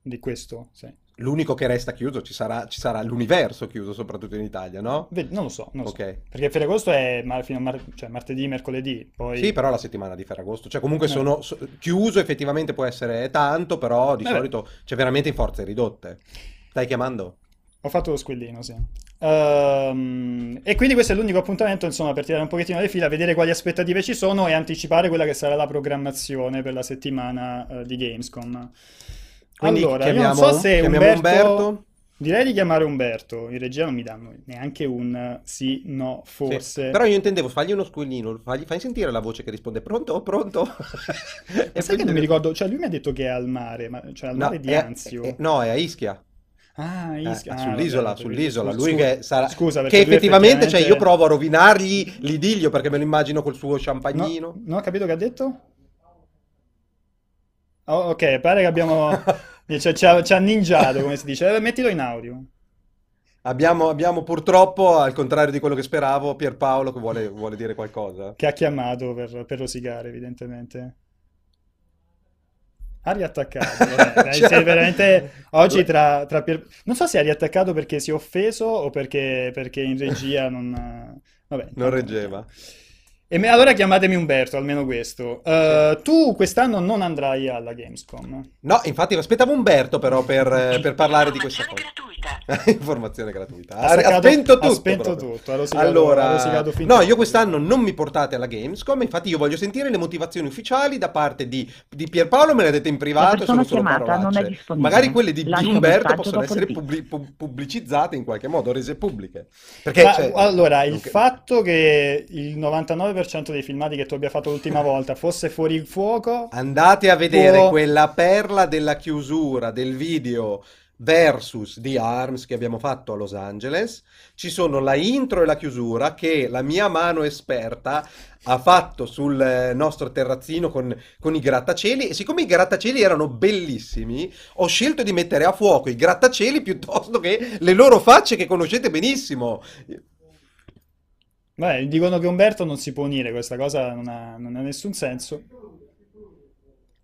di questo, sì. L'unico che resta chiuso, ci sarà, ci sarà l'universo chiuso, soprattutto in Italia, no? Non lo so, non lo so. Ok. Perché Ferragosto è mar- fino a mar- cioè martedì, mercoledì, poi... Sì, però la settimana di Ferragosto, cioè comunque Eh. sono so- chiuso effettivamente può essere tanto, però di Vabbè. solito c'è veramente in forze ridotte. Stai chiamando? Ho fatto lo squillino, sì. Ehm, e quindi questo è l'unico appuntamento, insomma, per tirare un pochettino le fila, vedere quali aspettative ci sono e anticipare quella che sarà la programmazione per la settimana eh, di Gamescom. Quindi Allora, io non so chiamiamo, se chiamiamo Umberto... Umberto. Direi di chiamare Umberto. In regia non mi danno neanche un eh, sì, no, Sì. forse. Però io intendevo, fagli uno squillino, fagli, fai sentire la voce che risponde pronto, pronto? *laughs* E sai che non mi ricordo? Cioè, lui mi ha detto che è al mare, ma cioè al No, mare di è, Anzio. è- no, è a Ischia. Ah, Eh, Ischia. Ah, sull'isola, vabbè, sull'isola. scusa, Lui che sarà... scusa, Che perché lui effettivamente, cioè, io effettivamente- provo a rovinargli l'idillio perché me lo immagino col suo No, champagnino. non ho capito che ha detto? Oh, ok, pare che abbiamo... *laughs* Cioè, ci ha, ci ha ninjato, come si dice. Eh, mettilo in audio. Abbiamo, abbiamo purtroppo, al contrario di quello che speravo, Pierpaolo che vuole, vuole dire qualcosa. Che ha chiamato per, per rosicare, evidentemente. Ha riattaccato. Vabbè, *laughs* Cioè- veramente oggi tra, tra Pier- Non so se ha riattaccato perché si è offeso o perché, perché in regia non... Vabbè, Non reggeva. E me- allora chiamatemi Umberto, almeno questo. Eh, tu quest'anno non andrai alla Gamescom. No, infatti aspettavo Umberto però per, eh, per parlare di questa Informazione cosa. gratuita. *laughs* Informazione gratuita. Ha Ha, ha staccato- spento tutto. ha spento proprio. tutto, rosicato- Allora, no, io quest'anno non mi portate alla Gamescom, infatti io voglio sentire le motivazioni ufficiali da parte di, di Pierpaolo, me le ha dette in privato, sono chiamata non è parolacce. disponibile. Magari quelle di, di Umberto possono essere pubblic- pub- pubblicizzate in qualche modo, rese pubbliche. Perché, Ma, cioè, allora, il non- fatto che il 99% dei filmati che tu abbia fatto l'ultima volta fosse fuori fuoco, Andate a vedere può- quella perla della chiusura del video versus The Arms che abbiamo fatto a Los Angeles. Ci sono la intro e la chiusura che la mia mano esperta ha fatto sul eh, nostro terrazzino con, con i grattacieli e siccome i grattacieli erano bellissimi, ho scelto di mettere a fuoco i grattacieli piuttosto che le loro facce che conoscete benissimo. Beh, dicono che Umberto non si può unire, questa cosa non ha, non ha nessun senso.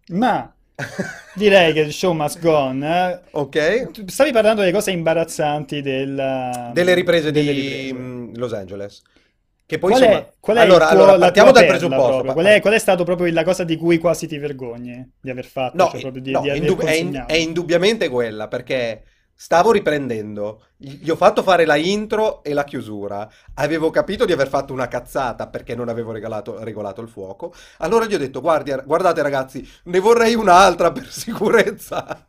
Ma *laughs* direi che il show must go on. eh. Ok? Tu Stavi parlando delle cose imbarazzanti del- Delle riprese delle di riprese. mm, Los Angeles. Che poi Qual insomma... è, qual è allora, il tuo- allora, la partiamo tua dal perla presupposto. proprio? Qual è, qual è stato proprio la cosa di cui quasi ti vergogni di aver fatto? No, Cioè, proprio di, no, di aver indub- è, in- consegnato? è indubbiamente quella, perché stavo riprendendo, gli ho fatto fare la intro e la chiusura, avevo capito di aver fatto una cazzata perché non avevo regalato- regolato il fuoco, allora gli ho detto, "Guardi- guardate ragazzi, ne vorrei un'altra *laughs* per sicurezza,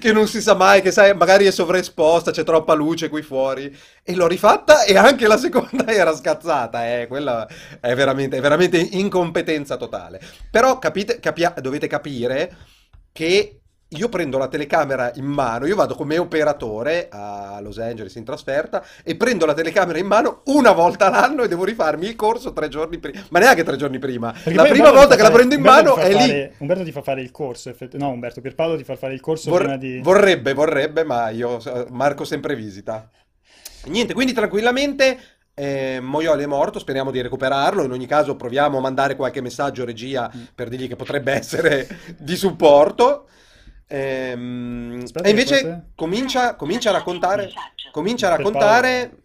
che non si sa mai, che sai, magari è sovraesposta, c'è troppa luce qui fuori, e l'ho rifatta e anche la seconda *laughs* era scazzata, eh, quella è veramente, è veramente incompetenza totale. Però capite, capia- dovete capire che io prendo la telecamera in mano, io vado come operatore a Los Angeles in trasferta e prendo la telecamera in mano una volta l'anno e devo rifarmi il corso tre giorni prima, ma neanche tre giorni prima. Perché La prima Umberto volta che la prendo in Umberto mano è lì. fare- Umberto ti fa fare il corso, effett- no Umberto, Pierpaolo ti fa fare il corso Vor- prima di... Vorrebbe, vorrebbe, ma io eh, marco sempre visita. Niente, quindi tranquillamente eh, Moioli è morto, speriamo di recuperarlo. In ogni caso proviamo a mandare qualche messaggio regia Mm. per dirgli che potrebbe essere *laughs* di supporto. Ehm, Aspetta e invece comincia, comincia a raccontare, comincia a raccontare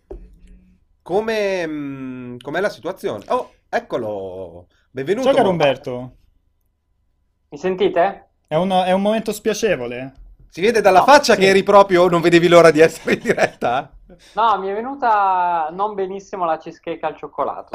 come, mm, com'è la situazione. Oh, eccolo, benvenuto. Ciao caro Umberto, Mi sentite? è un, è un momento spiacevole? Si vede dalla No, faccia sì. che eri proprio, non vedevi l'ora di essere in diretta? No, mi è venuta non benissimo la cheesecake al cioccolato.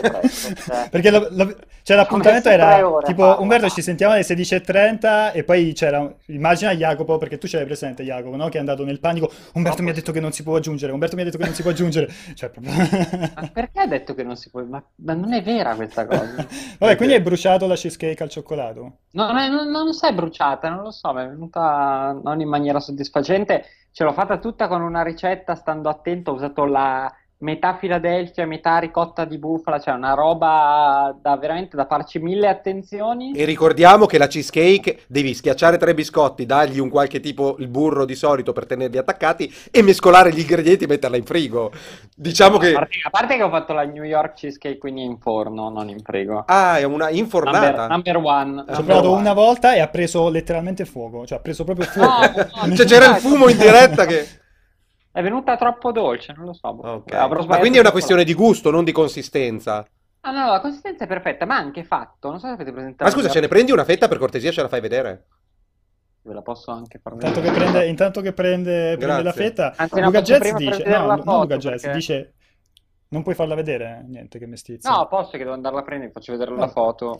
Depresso. *laughs* cioè. Perché lo- lo- cioè, l'appuntamento era ore tipo farlo. Umberto ci sentiamo alle 16.30 e poi c'era, immagina Jacopo, perché tu ce l'hai presente Jacopo, no? Che è andato nel panico, Umberto mi ha detto che non si può aggiungere, Umberto mi ha detto che non si può aggiungere, *laughs* cioè proprio... *laughs* Ma perché ha detto che non si può? Ma, ma non è vera questa cosa. Vabbè, quindi hai bruciato la cheesecake al cioccolato? Non, è- non, non si è bruciata, non lo so, mi è venuta non in maniera soddisfacente. Ce l'ho fatta tutta con una ricetta, stando attento, ho usato la metà Philadelphia, metà ricotta di bufala, cioè una roba da veramente da farci mille attenzioni. E ricordiamo che la cheesecake devi schiacciare tre biscotti, dargli un qualche tipo il burro di solito per tenerli attaccati e mescolare gli ingredienti e metterla in frigo. Diciamo A che parte, a parte che ho fatto la New York cheesecake, quindi in forno, non in frigo. ah, è una Number, infornata. number one. Ci ho number provato one. una volta e ha preso letteralmente fuoco, cioè ha preso proprio fuoco. No, no, Cioè c'era il no, fumo in diretta che È venuta troppo dolce, non lo so. Ok. Avrò Ma quindi è una questione di gusto, non di consistenza. Ah no, la consistenza è perfetta, ma anche fatto. Non so se avete presentato. Ma scusa, ce ne prendi una fetta per cortesia, ce la fai vedere? ve la posso anche far Intanto che vedere. prende, intanto che prende, prende la fetta, Anzi, Luca Jazz dice, no, la non foto, Luca Jazz, perché- dice, non puoi farla vedere, niente che mestizia. No, posso che devo andarla a prendere, faccio vedere la No. foto.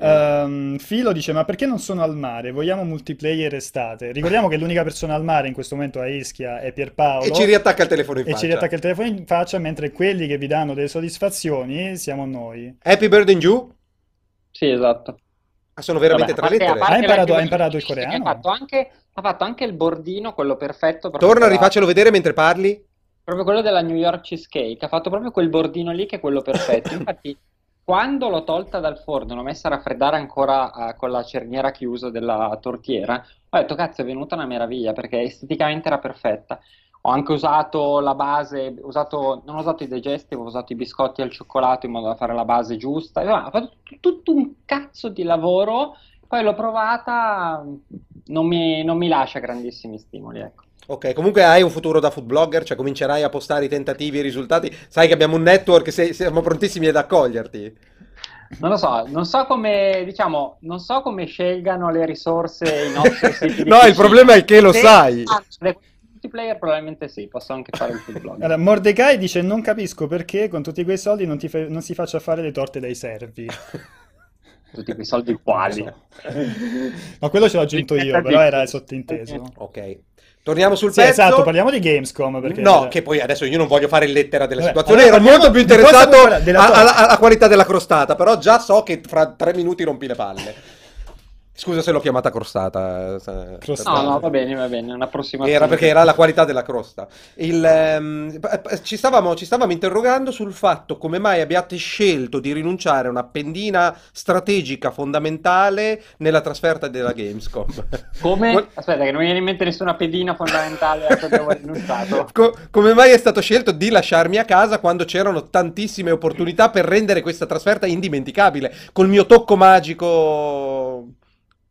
Ehm, Filo dice: Ma perché non sono al mare? Vogliamo multiplayer estate? Ricordiamo che l'unica persona al mare in questo momento a Ischia è Pierpaolo. E ci riattacca il telefono in e faccia. ci riattacca il telefono in faccia, mentre quelli che vi danno delle soddisfazioni siamo noi. Happy Birthday in giù? Sì, esatto. Ah, sono veramente Vabbè, tre lettere. parte Ha imparato- ha imparato il coreano? Ha fatto anche, ha fatto anche il bordino, quello perfetto. Torna, quella- rifaccelo vedere mentre parli. Proprio quello della New York Cheesecake. Ha fatto proprio quel bordino lì che è quello perfetto. *laughs* Infatti, quando l'ho tolta dal forno, l'ho messa a raffreddare ancora eh, con la cerniera chiusa della tortiera, ho detto, cazzo, è venuta una meraviglia perché esteticamente era perfetta. Ho anche usato la base, usato, non ho usato i digestive, ho usato i biscotti al cioccolato in modo da fare la base giusta. Ho fatto tut- tutto un cazzo di lavoro, poi l'ho provata, non mi, non mi lascia grandissimi stimoli, ecco. Ok, comunque hai un futuro da food blogger, cioè comincerai a postare i tentativi e i risultati. Sai che abbiamo un network, se- siamo prontissimi ad accoglierti. Non lo so, non so come, diciamo, non so come scelgano le risorse i *laughs* nostri siti No, il problema è che lo Se- sai. ah, le- multiplayer probabilmente sì, posso anche fare il food blog. Allora, Mordecai dice: Non capisco perché con tutti quei soldi non, ti fa- non si faccia fare le torte dai servi. *laughs* Tutti quei soldi quali. *laughs* Ma quello ce l'ho aggiunto io, però era sottinteso. Ok, torniamo sul Sì, pezzo. esatto, parliamo di Gamescom. Perché No, che poi adesso io non voglio fare lettera della Vabbè, situazione, allora ero molto più interessato alla qualità della crostata, però già so che fra tre minuti rompi le palle. Scusa se l'ho chiamata crostata. eh, Crostata. No, no, va bene, va bene, una prossima Era perché era la qualità della crosta. Il, ehm, ci stavamo, ci stavamo interrogando sul fatto come mai abbiate scelto di rinunciare a una pendina strategica fondamentale nella trasferta della Gamescom. Come? Aspetta, che non mi viene in mente nessuna pedina fondamentale a cui abbiamo rinunciato. *laughs* Co- come mai è stato scelto di lasciarmi a casa quando c'erano tantissime opportunità per rendere questa trasferta indimenticabile? Col mio tocco magico.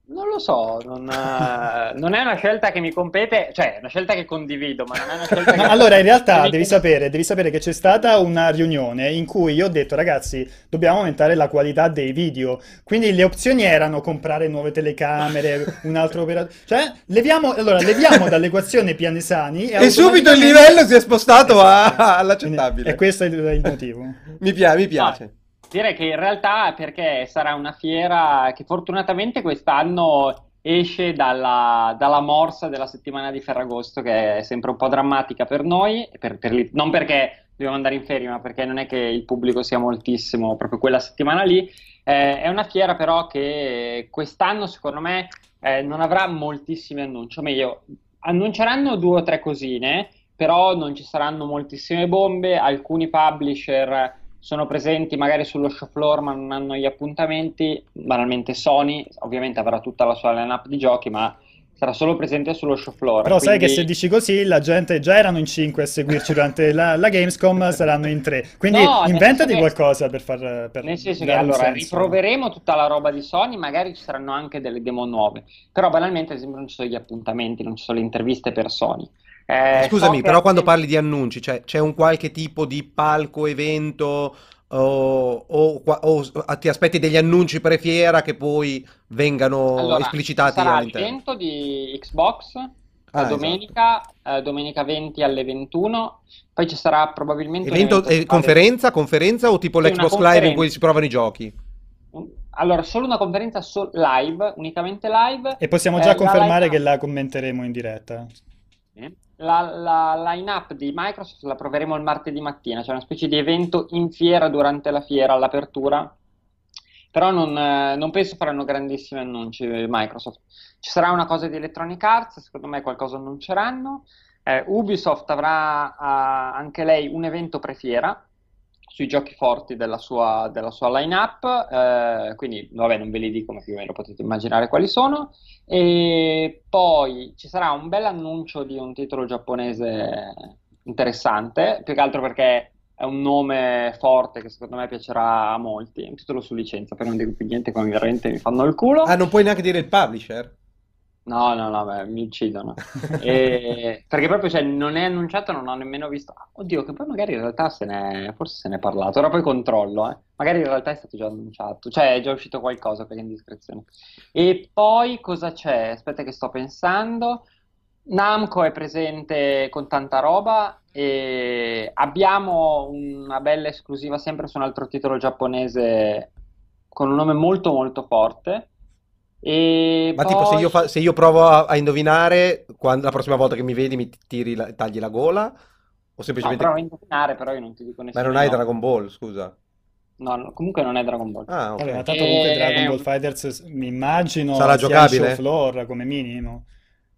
Non lo so, non, eh, non è una scelta che mi compete, cioè è una scelta che condivido, ma non è una *laughs* scelta che... Allora, in realtà devi sapere, devi sapere che c'è stata una riunione in cui io ho detto, ragazzi, dobbiamo aumentare la qualità dei video. Quindi le opzioni erano comprare nuove telecamere, un altro operatore. Cioè, leviamo, allora, leviamo *laughs* dall'equazione Pianesani e E subito il automaticamente- livello si è spostato a- Esatto. all'accettabile. E questo è il, il motivo. Mi piace, mi piace. Direi che in realtà perché sarà una fiera che fortunatamente quest'anno esce dalla, dalla morsa della settimana di Ferragosto, che è sempre un po' drammatica per noi, per- per non perché dobbiamo andare in ferie, ma perché non è che il pubblico sia moltissimo proprio quella settimana lì. Eh, è una fiera però che quest'anno secondo me eh, non avrà moltissimi annunci, o meglio, annunceranno due o tre cosine, però non ci saranno moltissime bombe, alcuni publisher sono presenti magari sullo show floor ma non hanno gli appuntamenti, banalmente Sony ovviamente avrà tutta la sua lineup di giochi ma sarà solo presente sullo show floor. Però sai che quindi- se dici così, la gente già erano in 5 a seguirci durante la, la Gamescom, saranno in 3. Quindi No, inventati che- qualcosa per far... Per Nel senso che allora senso. riproveremo tutta la roba di Sony, magari ci saranno anche delle demo nuove, però banalmente ad esempio non ci sono gli appuntamenti, non ci sono le interviste per Sony. Eh, Scusami, so però quando parli di annunci, cioè, c'è un qualche tipo di palco, evento o, o o ti aspetti degli annunci pre-fiera che poi vengano Allora, esplicitati ci sarà all'interno? 100 di Xbox Ah, la esatto. domenica, eh, domenica 20 alle 21, poi ci sarà probabilmente un Evento, evento eh, conferenza, conferenza o tipo Sì, l'Xbox Live in cui si provano i giochi? Allora, solo una conferenza sol- live, unicamente live. E possiamo Eh, già la confermare line-up- che la commenteremo in diretta. La, la line-up di Microsoft la proveremo il martedì mattina, c'è una specie di evento in fiera durante la fiera all'apertura, però non, eh, non penso faranno grandissimi annunci eh, Microsoft. Ci sarà una cosa di Electronic Arts, secondo me qualcosa annunceranno. Eh, Ubisoft avrà ah, anche lei un evento pre-fiera sui giochi forti della sua, della sua line-up, eh, quindi vabbè non ve li dico ma più o meno potete immaginare quali sono. E poi ci sarà un bel annuncio di un titolo giapponese interessante, più che altro perché è un nome forte che secondo me piacerà a molti. Un titolo su licenza, per non dire più niente, come veramente mi fanno il culo. Ah, non puoi neanche dire il publisher? No, no, no, beh, mi uccidono. *laughs* E- Perché proprio cioè, non è annunciato, non ho nemmeno visto. Oddio, che poi magari in realtà se ne... forse se ne è parlato. Ora poi controllo, eh. Magari in realtà è stato già annunciato, cioè è già uscito qualcosa per indiscrezione. E poi cosa c'è? Aspetta che sto pensando. Namco è presente con tanta roba e abbiamo una bella esclusiva sempre su un altro titolo giapponese con un nome molto molto forte. E Ma tipo se poi... io, fa- se io provo a, a indovinare, quando- la prossima volta che mi vedi mi tiri la- tagli la gola? O No, semplicemente... provo a indovinare, però io non ti dico Ma nessuno non dei hai. Dragon Ball, scusa. No, no, comunque non è Dragon Ball. Ah, Vabbè, ma ok. tanto comunque Eh, Dragon Ball Fighters mi immagino Sarà sia in giocabile? floor come minimo.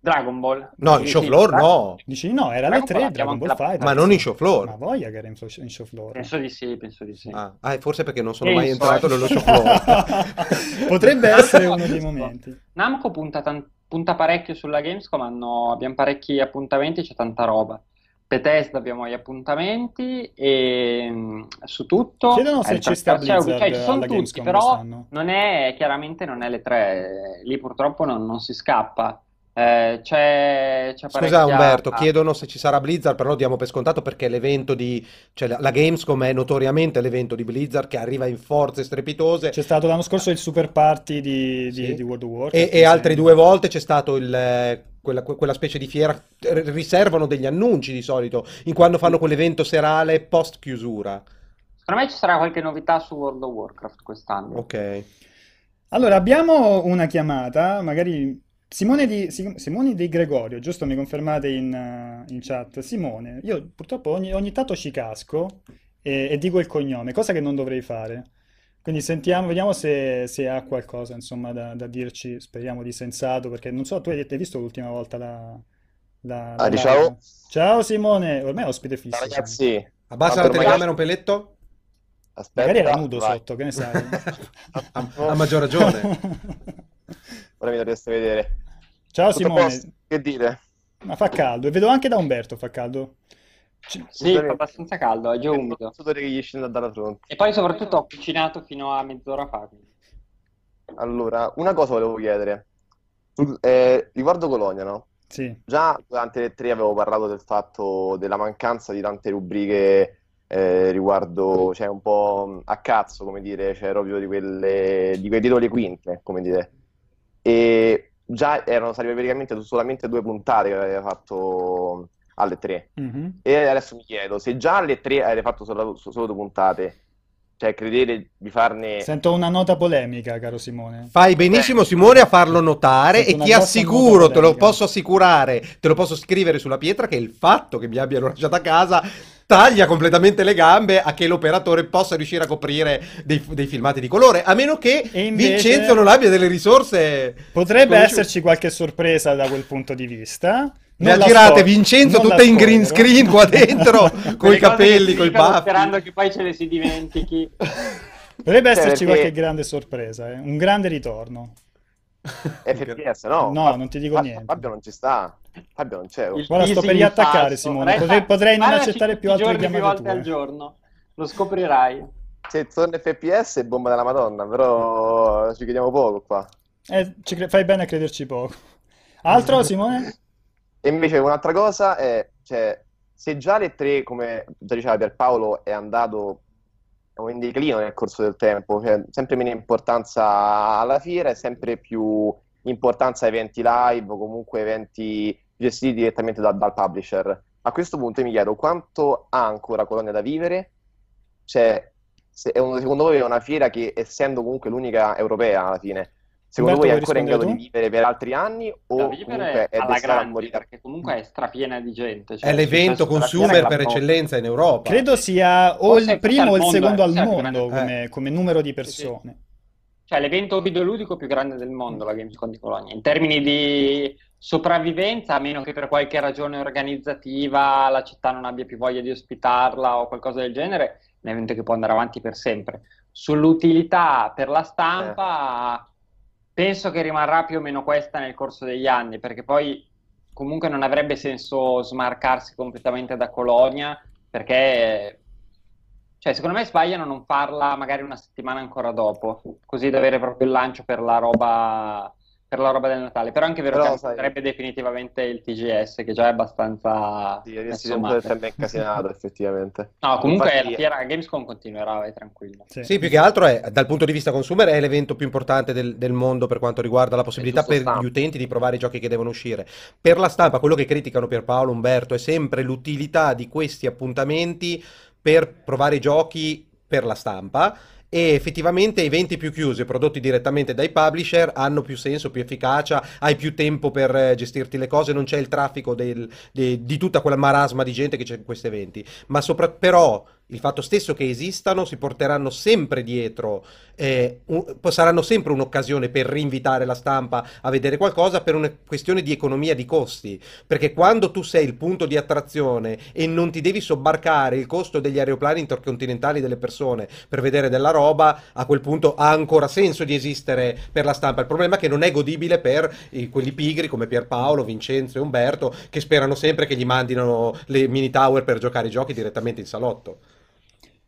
Dragon Ball. No, in show floor no. Dici no, era Ball 3 abbiamo Dragon Ball Fighters. Ma non in show floor. Ma voglia che era in, in show floor. Penso di sì, penso di sì. Ah, ah, forse perché non sono Che mai entrato eh. nello show floor. *laughs* Potrebbe essere uno dei *laughs* momenti. Namco punta, tan- punta parecchio sulla Gamescom, hanno- abbiamo parecchi appuntamenti, c'è tanta roba. Bethesda abbiamo gli appuntamenti e mh, su tutto Chiedono se eh, ci sta c'è- Blizzard cioè, ci sono tutti, Gamescom però quest'anno. non è chiaramente non è le tre, lì purtroppo non, non si scappa. Eh, c'è, c'è Scusa parecchia- Umberto, chiedono se ci sarà Blizzard, però lo diamo per scontato perché l'evento di... cioè la, la Gamescom è notoriamente l'evento di Blizzard che arriva in forze strepitose C'è stato l'anno scorso il super party di, di- Sì. di World of Warcraft. e, e altre due volte c'è stato il, eh, quella, que- quella specie di fiera, riservano degli annunci di solito, in quando fanno quell'evento serale post chiusura. Secondo me ci sarà qualche novità su World of Warcraft quest'anno. Ok. Allora, abbiamo una chiamata, magari Simone di, Si- Simone di Gregorio, giusto? Mi confermate in, eh, in chat. Simone, io purtroppo ogni, ogni tanto ci casco e, e dico il cognome, cosa che non dovrei fare. Quindi sentiamo, vediamo se, se ha qualcosa, insomma, da, da dirci, speriamo di sensato, perché non so, tu hai, hai visto l'ultima volta la, la, la Ah, ciao. Ciao Simone, ormai è ospite fisso. Ciao ragazzi, Abbassa la telecamera un peletto? aspetta, Magari era nudo vai. sotto, che ne sai? *laughs* Ha maggior ragione. *laughs* Ora mi dovreste vedere. Ciao Tutto Simone, posto? Che dite? ma fa caldo, e vedo anche da Umberto fa caldo. Ci- Sì, fa abbastanza caldo, è già umido. Sudore che gli scende dalla fronte. E poi soprattutto ho cucinato fino a mezz'ora fa. quindi. Allora, una cosa volevo chiedere. Eh, riguardo Colonia, no? Sì, Già durante le tre avevo parlato del fatto della mancanza di tante rubriche eh, riguardo, cioè un po' a cazzo, come dire, cioè proprio di quelle, di quei titoli quinte, come dire. E già erano state praticamente solamente due puntate che aveva fatto alle tre. mhm. E adesso mi chiedo, se già alle tre avete fatto solo, solo due puntate, cioè credete di farne... Sento una nota polemica, caro Simone. Fai benissimo Simone a farlo notare Sento e ti assicuro, te lo posso assicurare, te lo posso scrivere sulla pietra che il fatto che mi abbiano lasciato a casa taglia completamente le gambe a che l'operatore possa riuscire a coprire dei, dei filmati di colore, a meno che invece- Vincenzo non abbia delle risorse Potrebbe esserci qualche sorpresa da quel punto di vista. Non ha spo- Vincenzo non tutte in green screen qua dentro, *laughs* con i capelli, che si con i dicono baffi. Sperando che poi ce le si dimentichi. *laughs* Potrebbe Cioè, esserci perché- qualche grande sorpresa, eh, Un grande ritorno. FPS, no? No, non ti dico Fa- niente. Fabio non ci sta. Fabio non c'è. Il Guarda, sto per riattaccare. Simone. Potrei- potrei non accettare più altre chiamate volte al tue. giorno. Lo scoprirai. Se torna FPS è bomba della Madonna, però ci chiediamo poco qua. Eh, ci cre- fai bene a crederci poco. Altro, Simone? E invece un'altra cosa è, cioè, se già le tre, come già diceva Pierpaolo, è andato in declino nel corso del tempo, cioè sempre meno importanza alla fiera e sempre più importanza a eventi live o comunque eventi gestiti direttamente da- dal publisher. A questo punto mi chiedo quanto ha ancora Colonia da vivere? Cioè, se secondo voi è una fiera che, essendo comunque l'unica europea alla fine, secondo Umberto, voi è ancora in grado di rispondere vivere per altri anni o comunque vivere è alla a grande, morire? perché comunque è strapiena di gente. cioè, È l'evento consumer per eccellenza in Europa. Credo sia o Forse il primo o il secondo eh, al sì, più mondo come, come numero di Sì, sì. persone. Cioè, l'evento videoludico più grande del mondo, la Gamescom di Colonia. In termini di sopravvivenza, a meno che per qualche ragione organizzativa la città non abbia più voglia di ospitarla o qualcosa del genere, è un evento che può andare avanti per sempre. Sull'utilità per la stampa, penso che rimarrà più o meno questa nel corso degli anni, perché poi comunque non avrebbe senso smarcarsi completamente da Colonia, perché cioè, secondo me sbagliano a non farla magari una settimana ancora dopo, così da avere proprio il lancio per la roba per la roba del Natale, però anche vero Però, che sai- sarebbe definitivamente il TGS, che già è abbastanza Sì, messo sempre tempo incasinato, *laughs* effettivamente. No, comunque Infatti- la fiera Gamescom continuerà, vai tranquillo. Sì. Sì, più che altro è, dal punto di vista consumer, è l'evento più importante del, del mondo per quanto riguarda la possibilità per stampa. gli utenti di provare i giochi che devono uscire. Per la stampa, quello che criticano Pierpaolo, Umberto, è sempre l'utilità di questi appuntamenti per provare i giochi per la stampa. E effettivamente eventi più chiusi, prodotti direttamente dai publisher, hanno più senso, più efficacia, hai più tempo per eh, gestirti le cose, non c'è il traffico del- de- di tutta quella marasma di gente che c'è in questi eventi. Ma sopra- però il fatto stesso che esistano si porteranno sempre dietro, eh, un- saranno sempre un'occasione per rinvitare la stampa a vedere qualcosa per una questione di economia di costi. Perché quando tu sei il punto di attrazione e non ti devi sobbarcare il costo degli aeroplani intercontinentali delle persone per vedere della roba, a quel punto ha ancora senso di esistere per la stampa. Il problema è che non è godibile per i- quelli pigri come Pierpaolo, Vincenzo e Umberto che sperano sempre che gli mandino le mini tower per giocare i giochi direttamente in salotto.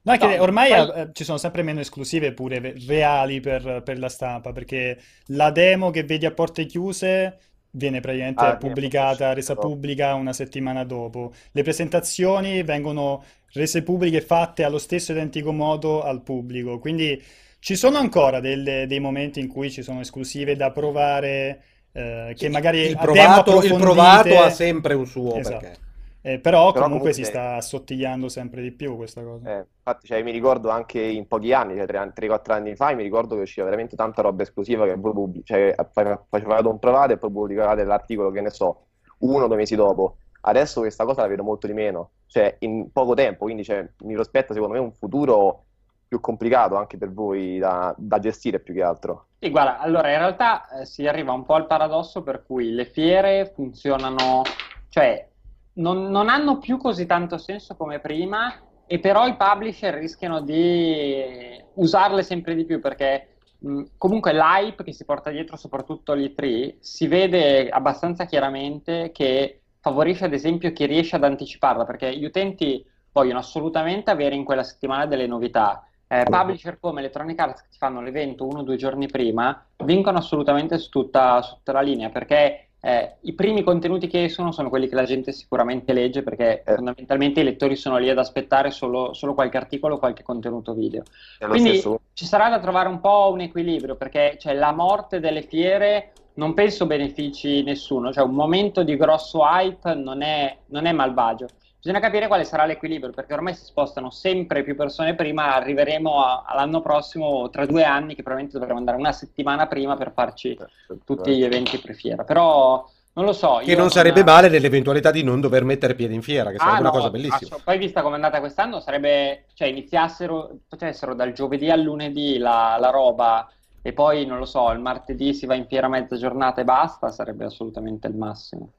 No, è che No, ormai poi- eh, ci sono sempre meno esclusive pure ve- reali per, per la stampa, perché la demo che vedi a porte chiuse viene praticamente Ah, pubblicata, resa dopo. pubblica una settimana dopo. Le presentazioni vengono rese pubbliche fatte allo stesso identico modo al pubblico, quindi ci sono ancora delle- dei momenti in cui ci sono esclusive da provare, eh, che magari il provato, il provato ha sempre un suo Esatto. perché. Eh, però Però comunque si comunque- sta assottigliando sempre di più questa cosa. Eh, infatti, cioè, mi ricordo anche in pochi anni, cioè 3-4 anni fa, mi ricordo che usciva veramente tanta roba esclusiva che voi pubblic- cioè, fa- facevate un provato e poi pubblicavate l'articolo, che ne so, uno o due mesi dopo. Adesso questa cosa la vedo molto di meno, cioè in poco tempo, quindi cioè, mi prospetta secondo me un futuro più complicato anche per voi da, da gestire più che altro. Sì, guarda, allora in realtà eh, si arriva un po' al paradosso per cui le fiere funzionano, cioè non, non hanno più così tanto senso come prima e però i publisher rischiano di usarle sempre di più perché mh, comunque l'hype che si porta dietro soprattutto l'E3 si vede abbastanza chiaramente che favorisce ad esempio chi riesce ad anticiparla perché gli utenti vogliono assolutamente avere in quella settimana delle novità. Eh, publisher come Electronic Arts che ti fanno l'evento uno o due giorni prima vincono assolutamente su tutta, su tutta la linea perché eh, i primi contenuti che escono sono quelli che la gente sicuramente legge perché Eh. fondamentalmente i lettori sono lì ad aspettare solo, solo qualche articolo o qualche contenuto video. Quindi stesso. ci sarà da trovare un po' un equilibrio perché cioè, la morte delle fiere non penso benefici nessuno, cioè un momento di grosso hype non è, non è malvagio. Bisogna capire quale sarà l'equilibrio perché ormai si spostano sempre più persone prima, arriveremo a- all'anno prossimo, tra due anni, che probabilmente dovremo andare una settimana prima per farci tutti gli eventi pre-fiera. Però non lo so. Che io non sarebbe male nell'eventualità di non dover mettere piede in fiera, che sarebbe Ah, una no, cosa bellissima. Poi vista come è andata quest'anno, sarebbe, cioè iniziassero, potessero dal giovedì al lunedì la, la roba e poi, non lo so, il martedì si va in fiera mezza giornata e basta, sarebbe assolutamente il massimo.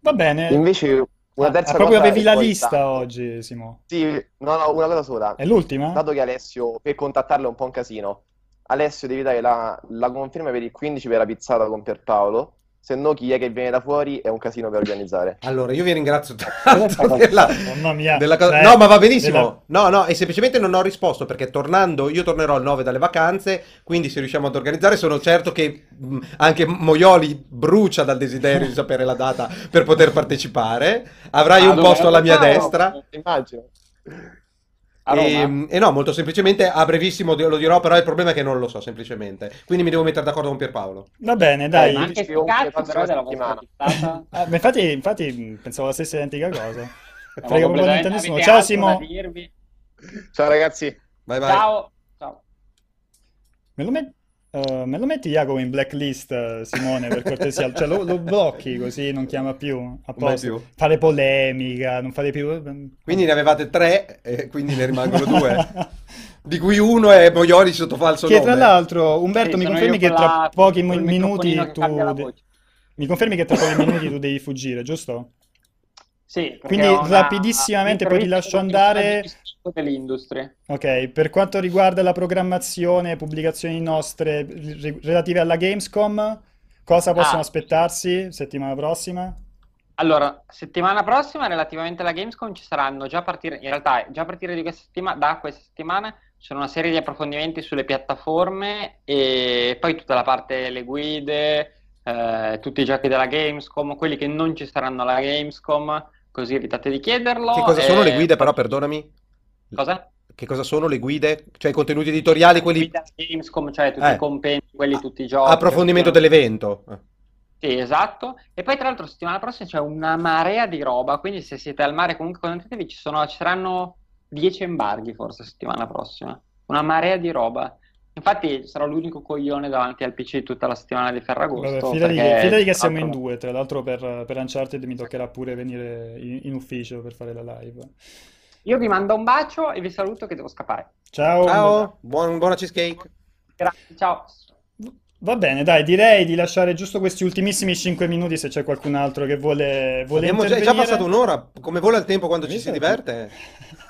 Va bene. Invece una Ah, terza ah, proprio cosa avevi la lista tanto. oggi, Simo. Sì, no, no, una cosa sola. È l'ultima? Dato che Alessio, per contattarlo è un po' un casino, Alessio devi dare la, la conferma per il 15 per la pizzata con Pierpaolo, se no chi è che viene da fuori è un casino per organizzare. *laughs* Allora, io vi ringrazio tanto *laughs* della, Mamma mia. della cosa. Cioè, No, ma va benissimo. della- No, no, e semplicemente non ho risposto perché tornando, io tornerò il 9 dalle vacanze, quindi se riusciamo ad organizzare, sono certo che mh, anche Moioli brucia dal desiderio di sapere la data per poter partecipare. Avrai Ah, un posto alla mia destra. Immagino. E, e no, molto semplicemente a brevissimo lo dirò, però il problema è che non lo so semplicemente. Quindi mi devo mettere d'accordo con Pierpaolo. Va bene, dai. Eh, ma anche sti prossima però della vostra pizzata. Ah, infatti, infatti mh, pensavo la stessa identica cosa. Frega completamente- nessuno. Ciao Simo. Ciao ragazzi. Vai, vai. Ciao. Ciao. Me lo, met- eh, me lo metti Jacopo in blacklist, eh, Simone, per cortesia? Cioè lo, lo blocchi così non chiama più. A posto. più. Fare polemica, non fare più... Quindi ne avevate tre, e quindi ne rimangono due. *laughs* Di cui uno è Moioli sotto falso Che tra nome. l'altro, Umberto, Sì, mi confermi che tra la- pochi mi- minuti che tu... Mi confermi che tra pochi *laughs* minuti tu devi fuggire, giusto? Sì, Quindi una rapidissimamente poi ti lascio andare. Dell'industria. Ok, per quanto riguarda la programmazione e pubblicazioni nostre ri- relative alla Gamescom, cosa possono Ah. aspettarsi settimana prossima? Allora, settimana prossima, relativamente alla Gamescom, ci saranno già a partire, in realtà, già a partire di questa settimana, da questa settimana, ci sono una serie di approfondimenti sulle piattaforme e poi tutta la parte, le guide, eh, tutti i giochi della Gamescom, quelli che non ci saranno alla Gamescom, così evitate di chiederlo. Che cosa sono e- le guide, però, perdonami? Cosa? Che cosa sono le guide? Cioè i contenuti editoriali, quelli... Guida Gamescom, cioè tutti Eh. i compendi, quelli tutti i giochi. Approfondimento dell'evento. Eh. Sì, esatto. E poi tra l'altro settimana prossima c'è una marea di roba, quindi se siete al mare comunque connettetevi, ci sono, ci saranno 10 embarghi forse settimana prossima. Una marea di roba. Infatti sarò l'unico coglione davanti al PC tutta la settimana di Ferragosto. Vabbè, fidati, perché che, fidati che siamo in due, tra l'altro per, per Uncharted mi toccherà pure venire in, in ufficio per fare la live. Io vi mando un bacio e vi saluto che devo scappare. Ciao. Ciao, buon- buona cheesecake. Grazie, ciao. Va bene, dai, direi di lasciare giusto questi ultimissimi 5 minuti se c'è qualcun altro che vuole, vuole Abbiamo già, è già passato un'ora, come vola il tempo quando ci si Esatto. diverte. *laughs*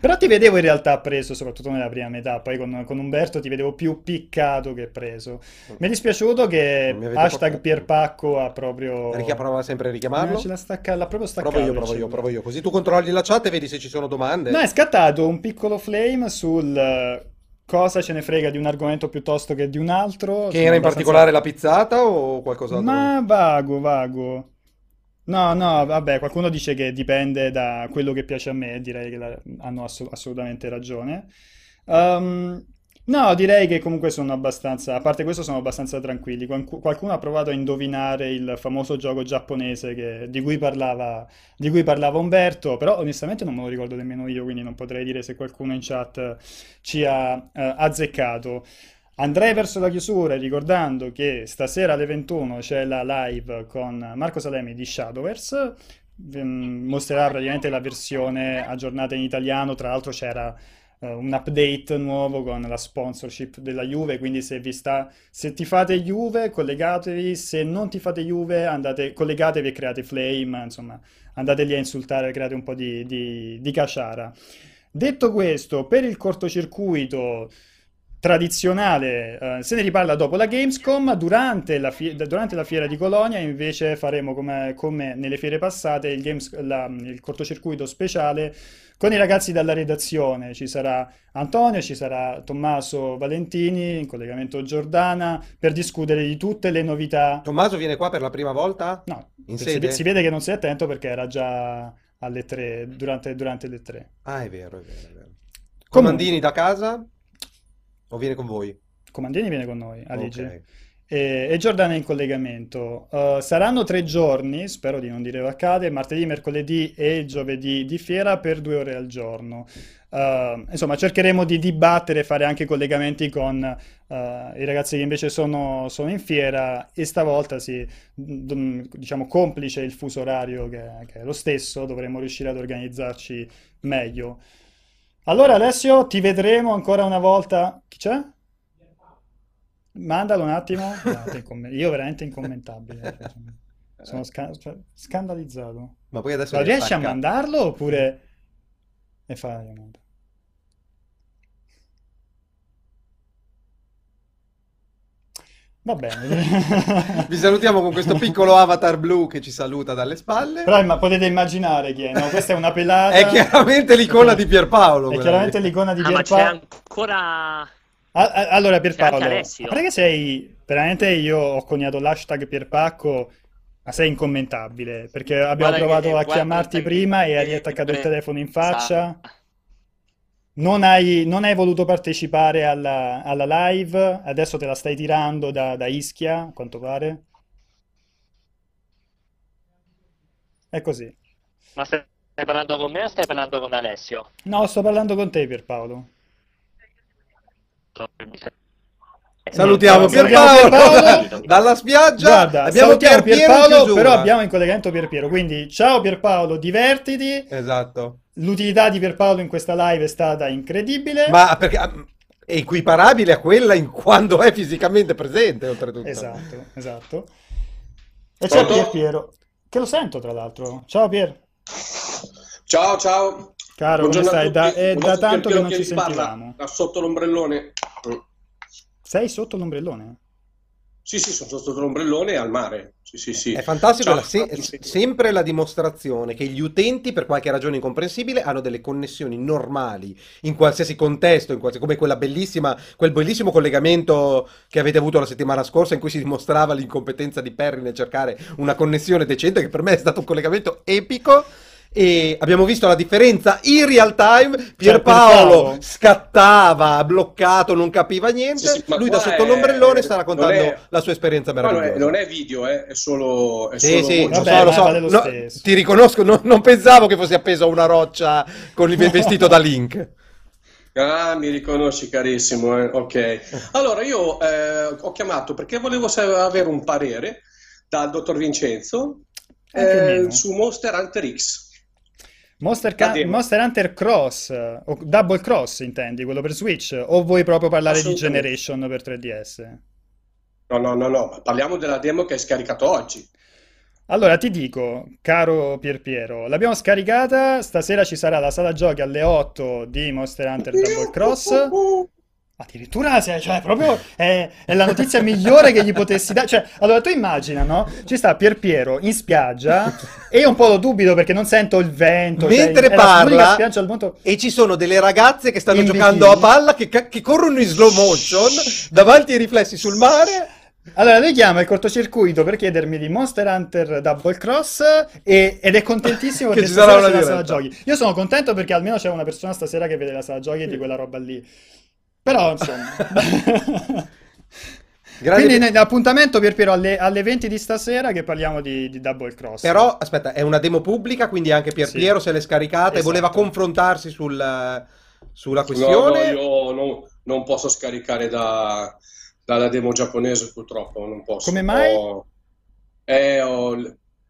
Però ti vedevo in realtà preso, soprattutto nella prima metà, poi con, con Umberto ti vedevo più piccato che preso. Mi è dispiaciuto che hashtag. Pierpacco ha proprio... Richiam- prova sempre a Eh, richiamarlo. ce l'ha stacca- l'ha proprio staccato Provo io, provo io, cellulare. provo io. Così tu controlli la chat e vedi se ci sono domande. No, è scattato un piccolo flame sul eh, cosa ce ne frega di un argomento piuttosto che di un altro. Che Sono era in abbastanza- particolare la pizzata o qualcos'altro? Ma vago, vago. No, no, vabbè, qualcuno dice che dipende da quello che piace a me, direi che hanno asso- assolutamente ragione. Ehm, no, direi che comunque sono abbastanza, a parte questo sono abbastanza tranquilli. Qualcu- qualcuno ha provato a indovinare il famoso gioco giapponese che- di cui parlava, di cui parlava Umberto, però onestamente non me lo ricordo nemmeno io, quindi non potrei dire se qualcuno in chat ci ha eh, azzeccato. Andrei verso la chiusura ricordando che stasera alle 21 c'è la live con Marco Salemi di Shadowverse. Ehm, Mostrerà praticamente la versione aggiornata in italiano. Tra l'altro c'era eh, un update nuovo con la sponsorship della Juve. Quindi se vi sta, se ti fate Juve, collegatevi. Se non ti fate Juve, andate, collegatevi e create Flame. Insomma, andate lì a insultare, create un po' di, di, di caciara. Detto questo, per il cortocircuito tradizionale, eh, se ne riparla dopo la Gamescom, durante la, fie- durante la fiera di Colonia invece faremo come, come nelle fiere passate il, Games- la- il cortocircuito speciale con i ragazzi dalla redazione, ci sarà Antonio, ci sarà Tommaso Valentini, in collegamento Giordana, per discutere di tutte le novità. Tommaso viene qua per la prima volta? No, In si, sede? si vede che non sei attento perché era già alle tre, durante, durante le tre. Ah, è vero, è vero, è vero. Comandini da casa? O viene con voi? Comandini viene con noi, Aligi. Ok. E, e Giordana è in collegamento. Uh, saranno tre giorni, spero di non dire vaccate, martedì, mercoledì e giovedì di fiera per due ore al giorno. Uh, insomma, cercheremo di dibattere, fare anche collegamenti con uh, i ragazzi che invece sono, sono in fiera e stavolta sì, diciamo complice il fuso orario che, che è lo stesso, dovremo riuscire ad organizzarci meglio. Allora Alessio, ti vedremo ancora una volta. Chi c'è? Mandalo un attimo. *laughs* Io veramente incommentabile. *laughs* Sono sca- cioè, scandalizzato. Ma poi adesso Ma riesci a mandarlo oppure... E fa la chiamata. Va bene. *laughs* *laughs* Vi salutiamo con questo piccolo avatar blu che ci saluta dalle spalle. Però ma potete immaginare chi è, no? Questa è una pelata. *laughs* È chiaramente l'icona di Pierpaolo. È chiaramente lì. l'icona di Ah, ma c'è Pierpaolo. ancora... Allora, Pierpaolo, che sei veramente io ho coniato l'hashtag Pierpacco, ma sei incommentabile perché abbiamo Guarda provato che- a guarda chiamarti che- prima e hai riattaccato il telefono in faccia. sa- Non hai, non hai voluto partecipare alla, alla live, adesso te la stai tirando da, da Ischia, a quanto pare. È così. Ma stai parlando con me o stai parlando con Alessio? No, sto parlando con te, Pierpaolo. Salutiamo Pierpaolo Pierpaolo. *laughs* dalla spiaggia. Guarda, Abbiamo Pierpaolo, chiusura. però abbiamo in collegamento Pierpiero. Quindi, ciao Pierpaolo, divertiti. Esatto. L'utilità di Pierpaolo in questa live è stata incredibile. Ma perché è equiparabile a quella in quando è fisicamente presente, oltretutto. Esatto, esatto. E c'è Pronto? Pierpiero, che lo sento tra l'altro. Ciao Pier. Ciao, ciao. Caro, come Buongiorno a stai? Da, è Un da tanto che non ci parla, sentivamo. da sotto l'ombrellone. Sei sotto l'ombrellone? Sì, sì, sono sotto l'ombrellone al mare. Sì, sì, sì. È fantastico, Ciao, la se- sempre la dimostrazione che gli utenti, per qualche ragione incomprensibile, hanno delle connessioni normali in qualsiasi contesto, in qualsiasi- come quella bellissima, quel bellissimo collegamento che avete avuto la settimana scorsa in cui si dimostrava l'incompetenza di Perry nel cercare una connessione decente, che per me è stato un collegamento epico. E abbiamo visto la differenza in real time. Pierpaolo Pierpaolo. scattava, bloccato, non capiva niente. Sì, sì, Lui da sotto è- l'ombrellone sta raccontando è- la sua esperienza Ma non è, meravigliosa. non è video, eh, è solo, è Sì, solo sì, Vabbè, so, lo so. vale lo No, ti riconosco, non, non pensavo che fossi appeso a una roccia con il *laughs* vestito da Link. Ah, mi riconosci carissimo, eh, ok. Allora, io eh, ho chiamato perché volevo avere un parere dal dottor Vincenzo eh, su Monster Hunter X. Monster, Ca-. Monster Hunter Cross, o Double Cross intendi, quello per Switch? O vuoi proprio parlare di. Generation per 3DS? No, no, no, no, parliamo della demo che hai scaricato oggi. Allora ti dico, caro Pierpiero, l'abbiamo scaricata, stasera ci sarà la sala giochi alle 8 di Monster Hunter Double Cross. Addirittura, cioè, proprio è, è la notizia migliore che gli potessi dare. Cioè, allora tu immagina, no? Ci sta Pierpiero in spiaggia e io un po' lo dubito perché non sento il vento. cioè, Mentre è la- l'unica parla mondo... e ci sono delle ragazze che stanno In giocando a palla che, che corrono in slow motion davanti ai riflessi sul mare. Allora, lui chiama il cortocircuito per chiedermi di Monster Hunter Double Cross e- ed è contentissimo *laughs* Che ci sarà una sala giochi. Io sono contento perché almeno c'è una persona stasera che vede la sala giochi di quella roba lì. Però, insomma... *laughs* Quindi l'appuntamento per Piero alle, alle 20 di stasera che parliamo di, di Double Cross. Però, aspetta, è una demo pubblica, quindi anche Pier Sì. Piero se l'è scaricata e Esatto. voleva confrontarsi sul- sulla No, questione. no, io non, non posso scaricare da- dalla demo giapponese purtroppo, non posso. Come mai? Ho, eh, ho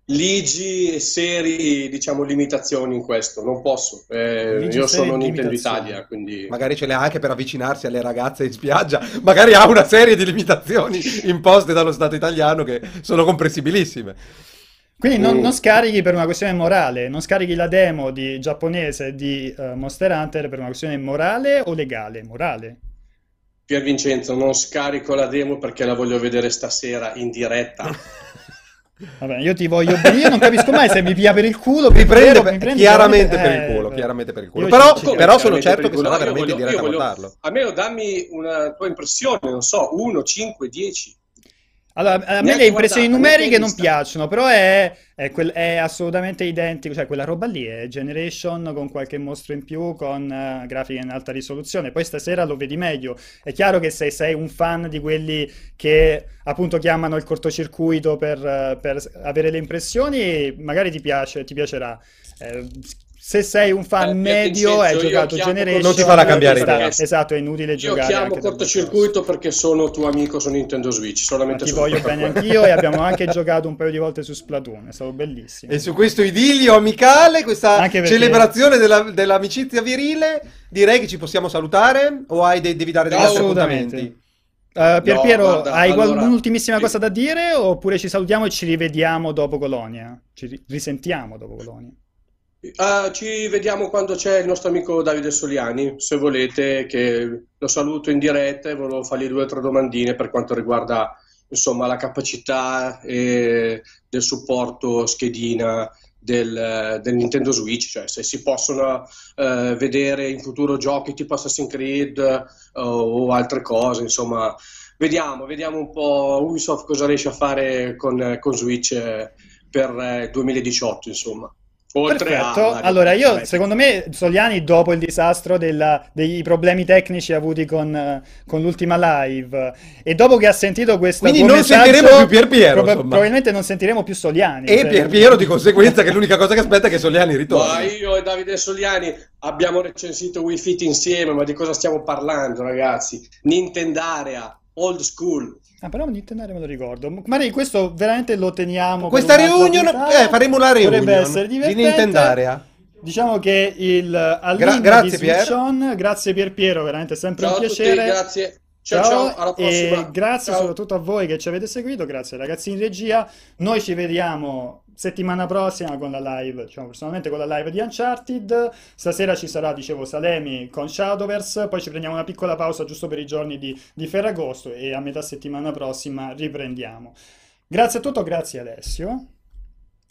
ligi e seri, diciamo, limitazioni in questo, non posso. Eh, io sono Nintendo. Italia, quindi... Magari ce l'ha anche per avvicinarsi alle ragazze in spiaggia. Magari ha una serie di limitazioni imposte dallo Stato italiano che sono comprensibilissime. Quindi non, Mm. non scarichi per una questione morale, non scarichi la demo di giapponese di eh, Monster Hunter per una questione morale o legale? Morale. Pier Vincenzo, non scarico la demo perché la voglio vedere stasera in diretta. *laughs* Vabbè, io ti voglio bene, io non capisco mai se mi pia per il culo, Mi prende vero, mi prende chiaramente per il culo, eh, chiaramente per il culo. Però, ci- però sono certo per che sarà veramente voglio- diretta a guardarlo. Almeno dammi una tua impressione, non so, 1, 5, 10. Allora, a me le impressioni numeriche non piacciono, però è, è quel- è assolutamente identico, cioè quella roba lì è Generation con qualche mostro in più, con eh, grafiche in alta risoluzione. Poi stasera lo vedi meglio. È chiaro che se sei un fan di quelli che appunto chiamano il cortocircuito per, eh, per avere le impressioni, magari ti piace, ti piacerà. Eh, se sei un fan Eh, medio, hai io giocato chiamo Generation, Non ti farà cambiare idea. Esatto, è inutile Io giocare chiamo anche da cortocircuito perché sono tuo amico su Nintendo Switch, solamente ti voglio bene anch'io e abbiamo anche *laughs* giocato un paio di volte su Splatoon, è stato bellissimo. E su questo idillio amicale, questa perché- celebrazione della- dell'amicizia virile, direi che ci possiamo salutare o hai dei- devi dare degli No, assolutamente. appuntamenti? Uh, Pier No, Piero, guarda, hai allora- un'ultimissima sì. cosa da dire oppure ci salutiamo e ci rivediamo dopo Colonia? Ci ri- risentiamo dopo Colonia. Ah, ci vediamo quando c'è il nostro amico Davide Soliani, se volete, che lo saluto in diretta e volevo fargli due o tre domandine per quanto riguarda insomma, la capacità e del supporto schedina del, del Nintendo Switch, cioè se si possono eh, vedere in futuro giochi tipo Assassin's Creed eh, o altre cose, insomma, vediamo, vediamo un po' Ubisoft cosa riesce a fare con, con Switch eh, per eh, 2018, insomma. Oltre Perfetto, a- allora io secondo me Soliani dopo il disastro della- dei problemi tecnici avuti con, con l'ultima live e dopo che ha sentito questo Quindi non messaggio, sentiremo più Pier Piero, insomma. probabilmente non sentiremo più Soliani. E cioè- Pier Piero di conseguenza che l'unica cosa che aspetta è che Soliani Ma ritorni. io e Davide Soliani abbiamo recensito Wii Fit insieme, ma di cosa stiamo parlando, ragazzi? Nintendarea, old school. Ah, però Nintendo me lo ricordo. Magari questo veramente lo teniamo. Questa reunion, eh, faremo una Potrebbe reunion essere di divertente. Nintendarea. Diciamo che il Gra- di grazie, Switch Pier. On, grazie Pier Piero, veramente sempre Ciao un a tutti, piacere. grazie. Ciao, ciao, alla prossima. e grazie Ciao. soprattutto a voi che ci avete seguito, grazie ragazzi in regia. Noi ci vediamo settimana prossima con la live, diciamo personalmente con la live di Uncharted. Stasera ci sarà, dicevo, Salemi con Shadowverse. Poi ci prendiamo una piccola pausa giusto per i giorni di, di Ferragosto e a metà settimana prossima riprendiamo. Grazie a tutto, grazie Alessio.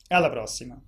E alla prossima.